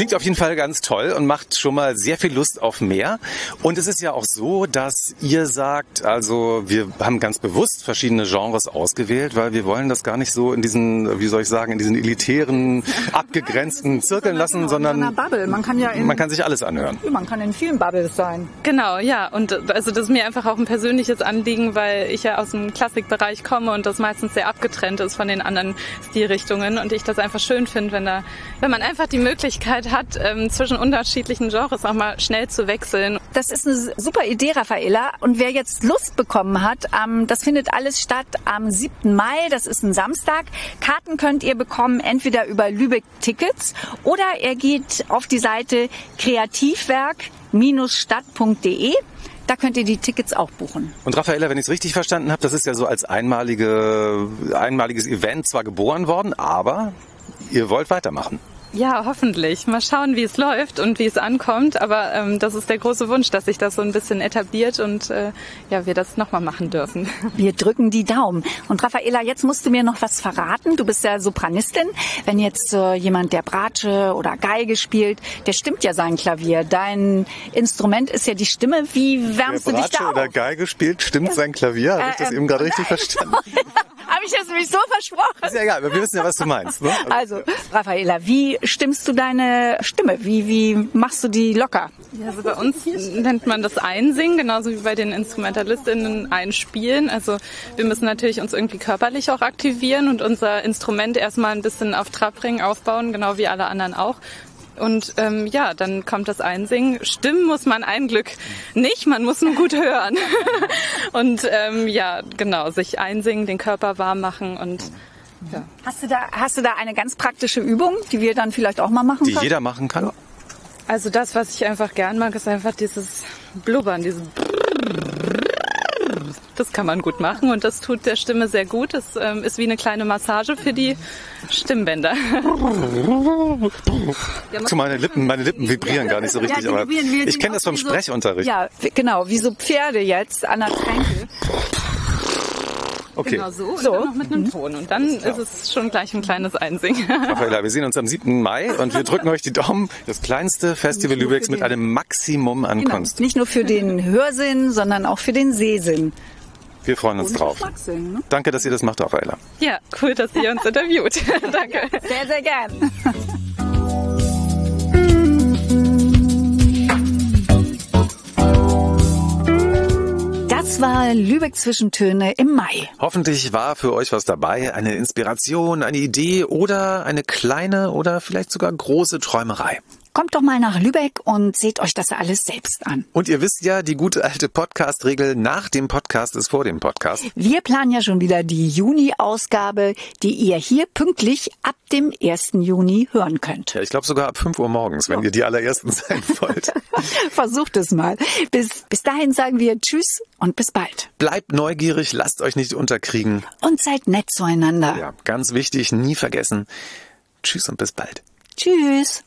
Klingt auf jeden Fall ganz toll und macht schon mal sehr viel Lust auf mehr. Und es ist ja auch so, dass ihr sagt, also wir haben ganz bewusst verschiedene Genres ausgewählt, weil wir wollen das gar nicht so in diesen, wie soll ich sagen, in diesen elitären, abgegrenzten Zirkeln lassen, sondern in Bubble. Man kann ja in, man kann sich alles anhören. Man kann in vielen Bubbles sein. Genau, ja. Und also das ist mir einfach auch ein persönliches Anliegen, weil ich ja aus dem Klassikbereich komme und das meistens sehr abgetrennt ist von den anderen Stilrichtungen und ich das einfach schön finde, wenn da, wenn man einfach die Möglichkeit hat, ähm, zwischen unterschiedlichen Genres auch mal schnell zu wechseln. Das ist eine super Idee, Raffaella. Und wer jetzt Lust bekommen hat, ähm, das findet alles statt am 7. Mai. Das ist ein Samstag. Karten könnt ihr bekommen entweder über Lübeck Tickets oder er geht auf die Seite Kreativwerk lübeck-stadt.de. Da könnt ihr die Tickets auch buchen. Und Raffaella, wenn ich es richtig verstanden habe, das ist ja so als einmalige, einmaliges Event zwar geboren worden, aber ihr wollt weitermachen. Ja, hoffentlich. Mal schauen, wie es läuft und wie es ankommt. Aber ähm, das ist der große Wunsch, dass sich das so ein bisschen etabliert und äh, ja, wir das nochmal machen dürfen. Wir drücken die Daumen. Und Raffaela, jetzt musst du mir noch was verraten. Du bist ja Sopranistin. Wenn jetzt äh, jemand, der Bratsche oder Geige spielt, der stimmt ja sein Klavier. Dein Instrument ist ja die Stimme. Wie wärmst der du dich Bratsche da auf? oder Geige spielt, stimmt sein Klavier. Habe ich das Äh, eben gerade ähm, richtig verstanden? Habe ich das nämlich so versprochen? Ist ja egal, aber wir wissen ja, was du meinst. Ne? Also, Raffaela, wie stimmst du deine Stimme? Wie, wie machst du die locker? Ja, also bei uns nennt man das Einsingen, genauso wie bei den InstrumentalistInnen Einspielen. Also wir müssen natürlich uns irgendwie körperlich auch aktivieren und unser Instrument erstmal ein bisschen auf Trab bringen, aufbauen, genau wie alle anderen auch. Und ähm, ja, dann kommt das Einsingen. Stimmen muss man ein Glück nicht, man muss nur gut hören. und ähm, ja, genau, sich einsingen, den Körper warm machen und ja. Hast du da, hast du da eine ganz praktische Übung, die wir dann vielleicht auch mal machen Die können? jeder machen kann. Also das, was ich einfach gern mag, ist einfach dieses Blubbern, dieses das kann man gut machen und das tut der Stimme sehr gut. Das ähm, ist wie eine kleine Massage für die Stimmbänder. Guck, meine Lippen, meine Lippen vibrieren gar nicht so richtig, die aber ich kenne das vom so- Sprechunterricht. Ja, genau, wie so Pferde jetzt an der Tränke. Okay. Genau so, und dann noch mit einem Ton. Und dann ist es schon gleich ein kleines Einsingen. Raffaella, wir sehen uns am 7. Mai und wir drücken euch die Daumen. Das kleinste Festival Lübecks mit einem Maximum an Genau. Kunst. Nicht nur für den Hörsinn, sondern auch für den Sehsinn. Wir freuen uns Und drauf. Geschmackssinn, ne? Danke, dass ihr das macht, Raffaella. Ja, cool, dass ihr uns interviewt. Danke. Sehr, sehr gern. Das war Lübeck Zwischentöne im Mai. Hoffentlich war für euch was dabei, eine Inspiration, eine Idee oder eine kleine oder vielleicht sogar große Träumerei. Kommt doch mal nach Lübeck und seht euch das alles selbst an. Und ihr wisst ja, die gute alte Podcast-Regel, nach dem Podcast ist vor dem Podcast. Wir planen ja schon wieder die Juni-Ausgabe, die ihr hier pünktlich ab dem 1. Juni hören könnt. Ja, ich glaube sogar ab 5 Uhr morgens, wenn ihr die allerersten sein wollt. Versucht es mal. Bis, bis dahin sagen wir Tschüss und bis bald. Bleibt neugierig, lasst euch nicht unterkriegen. Und seid nett zueinander. Ja, ganz wichtig, nie vergessen. Tschüss und bis bald. Tschüss.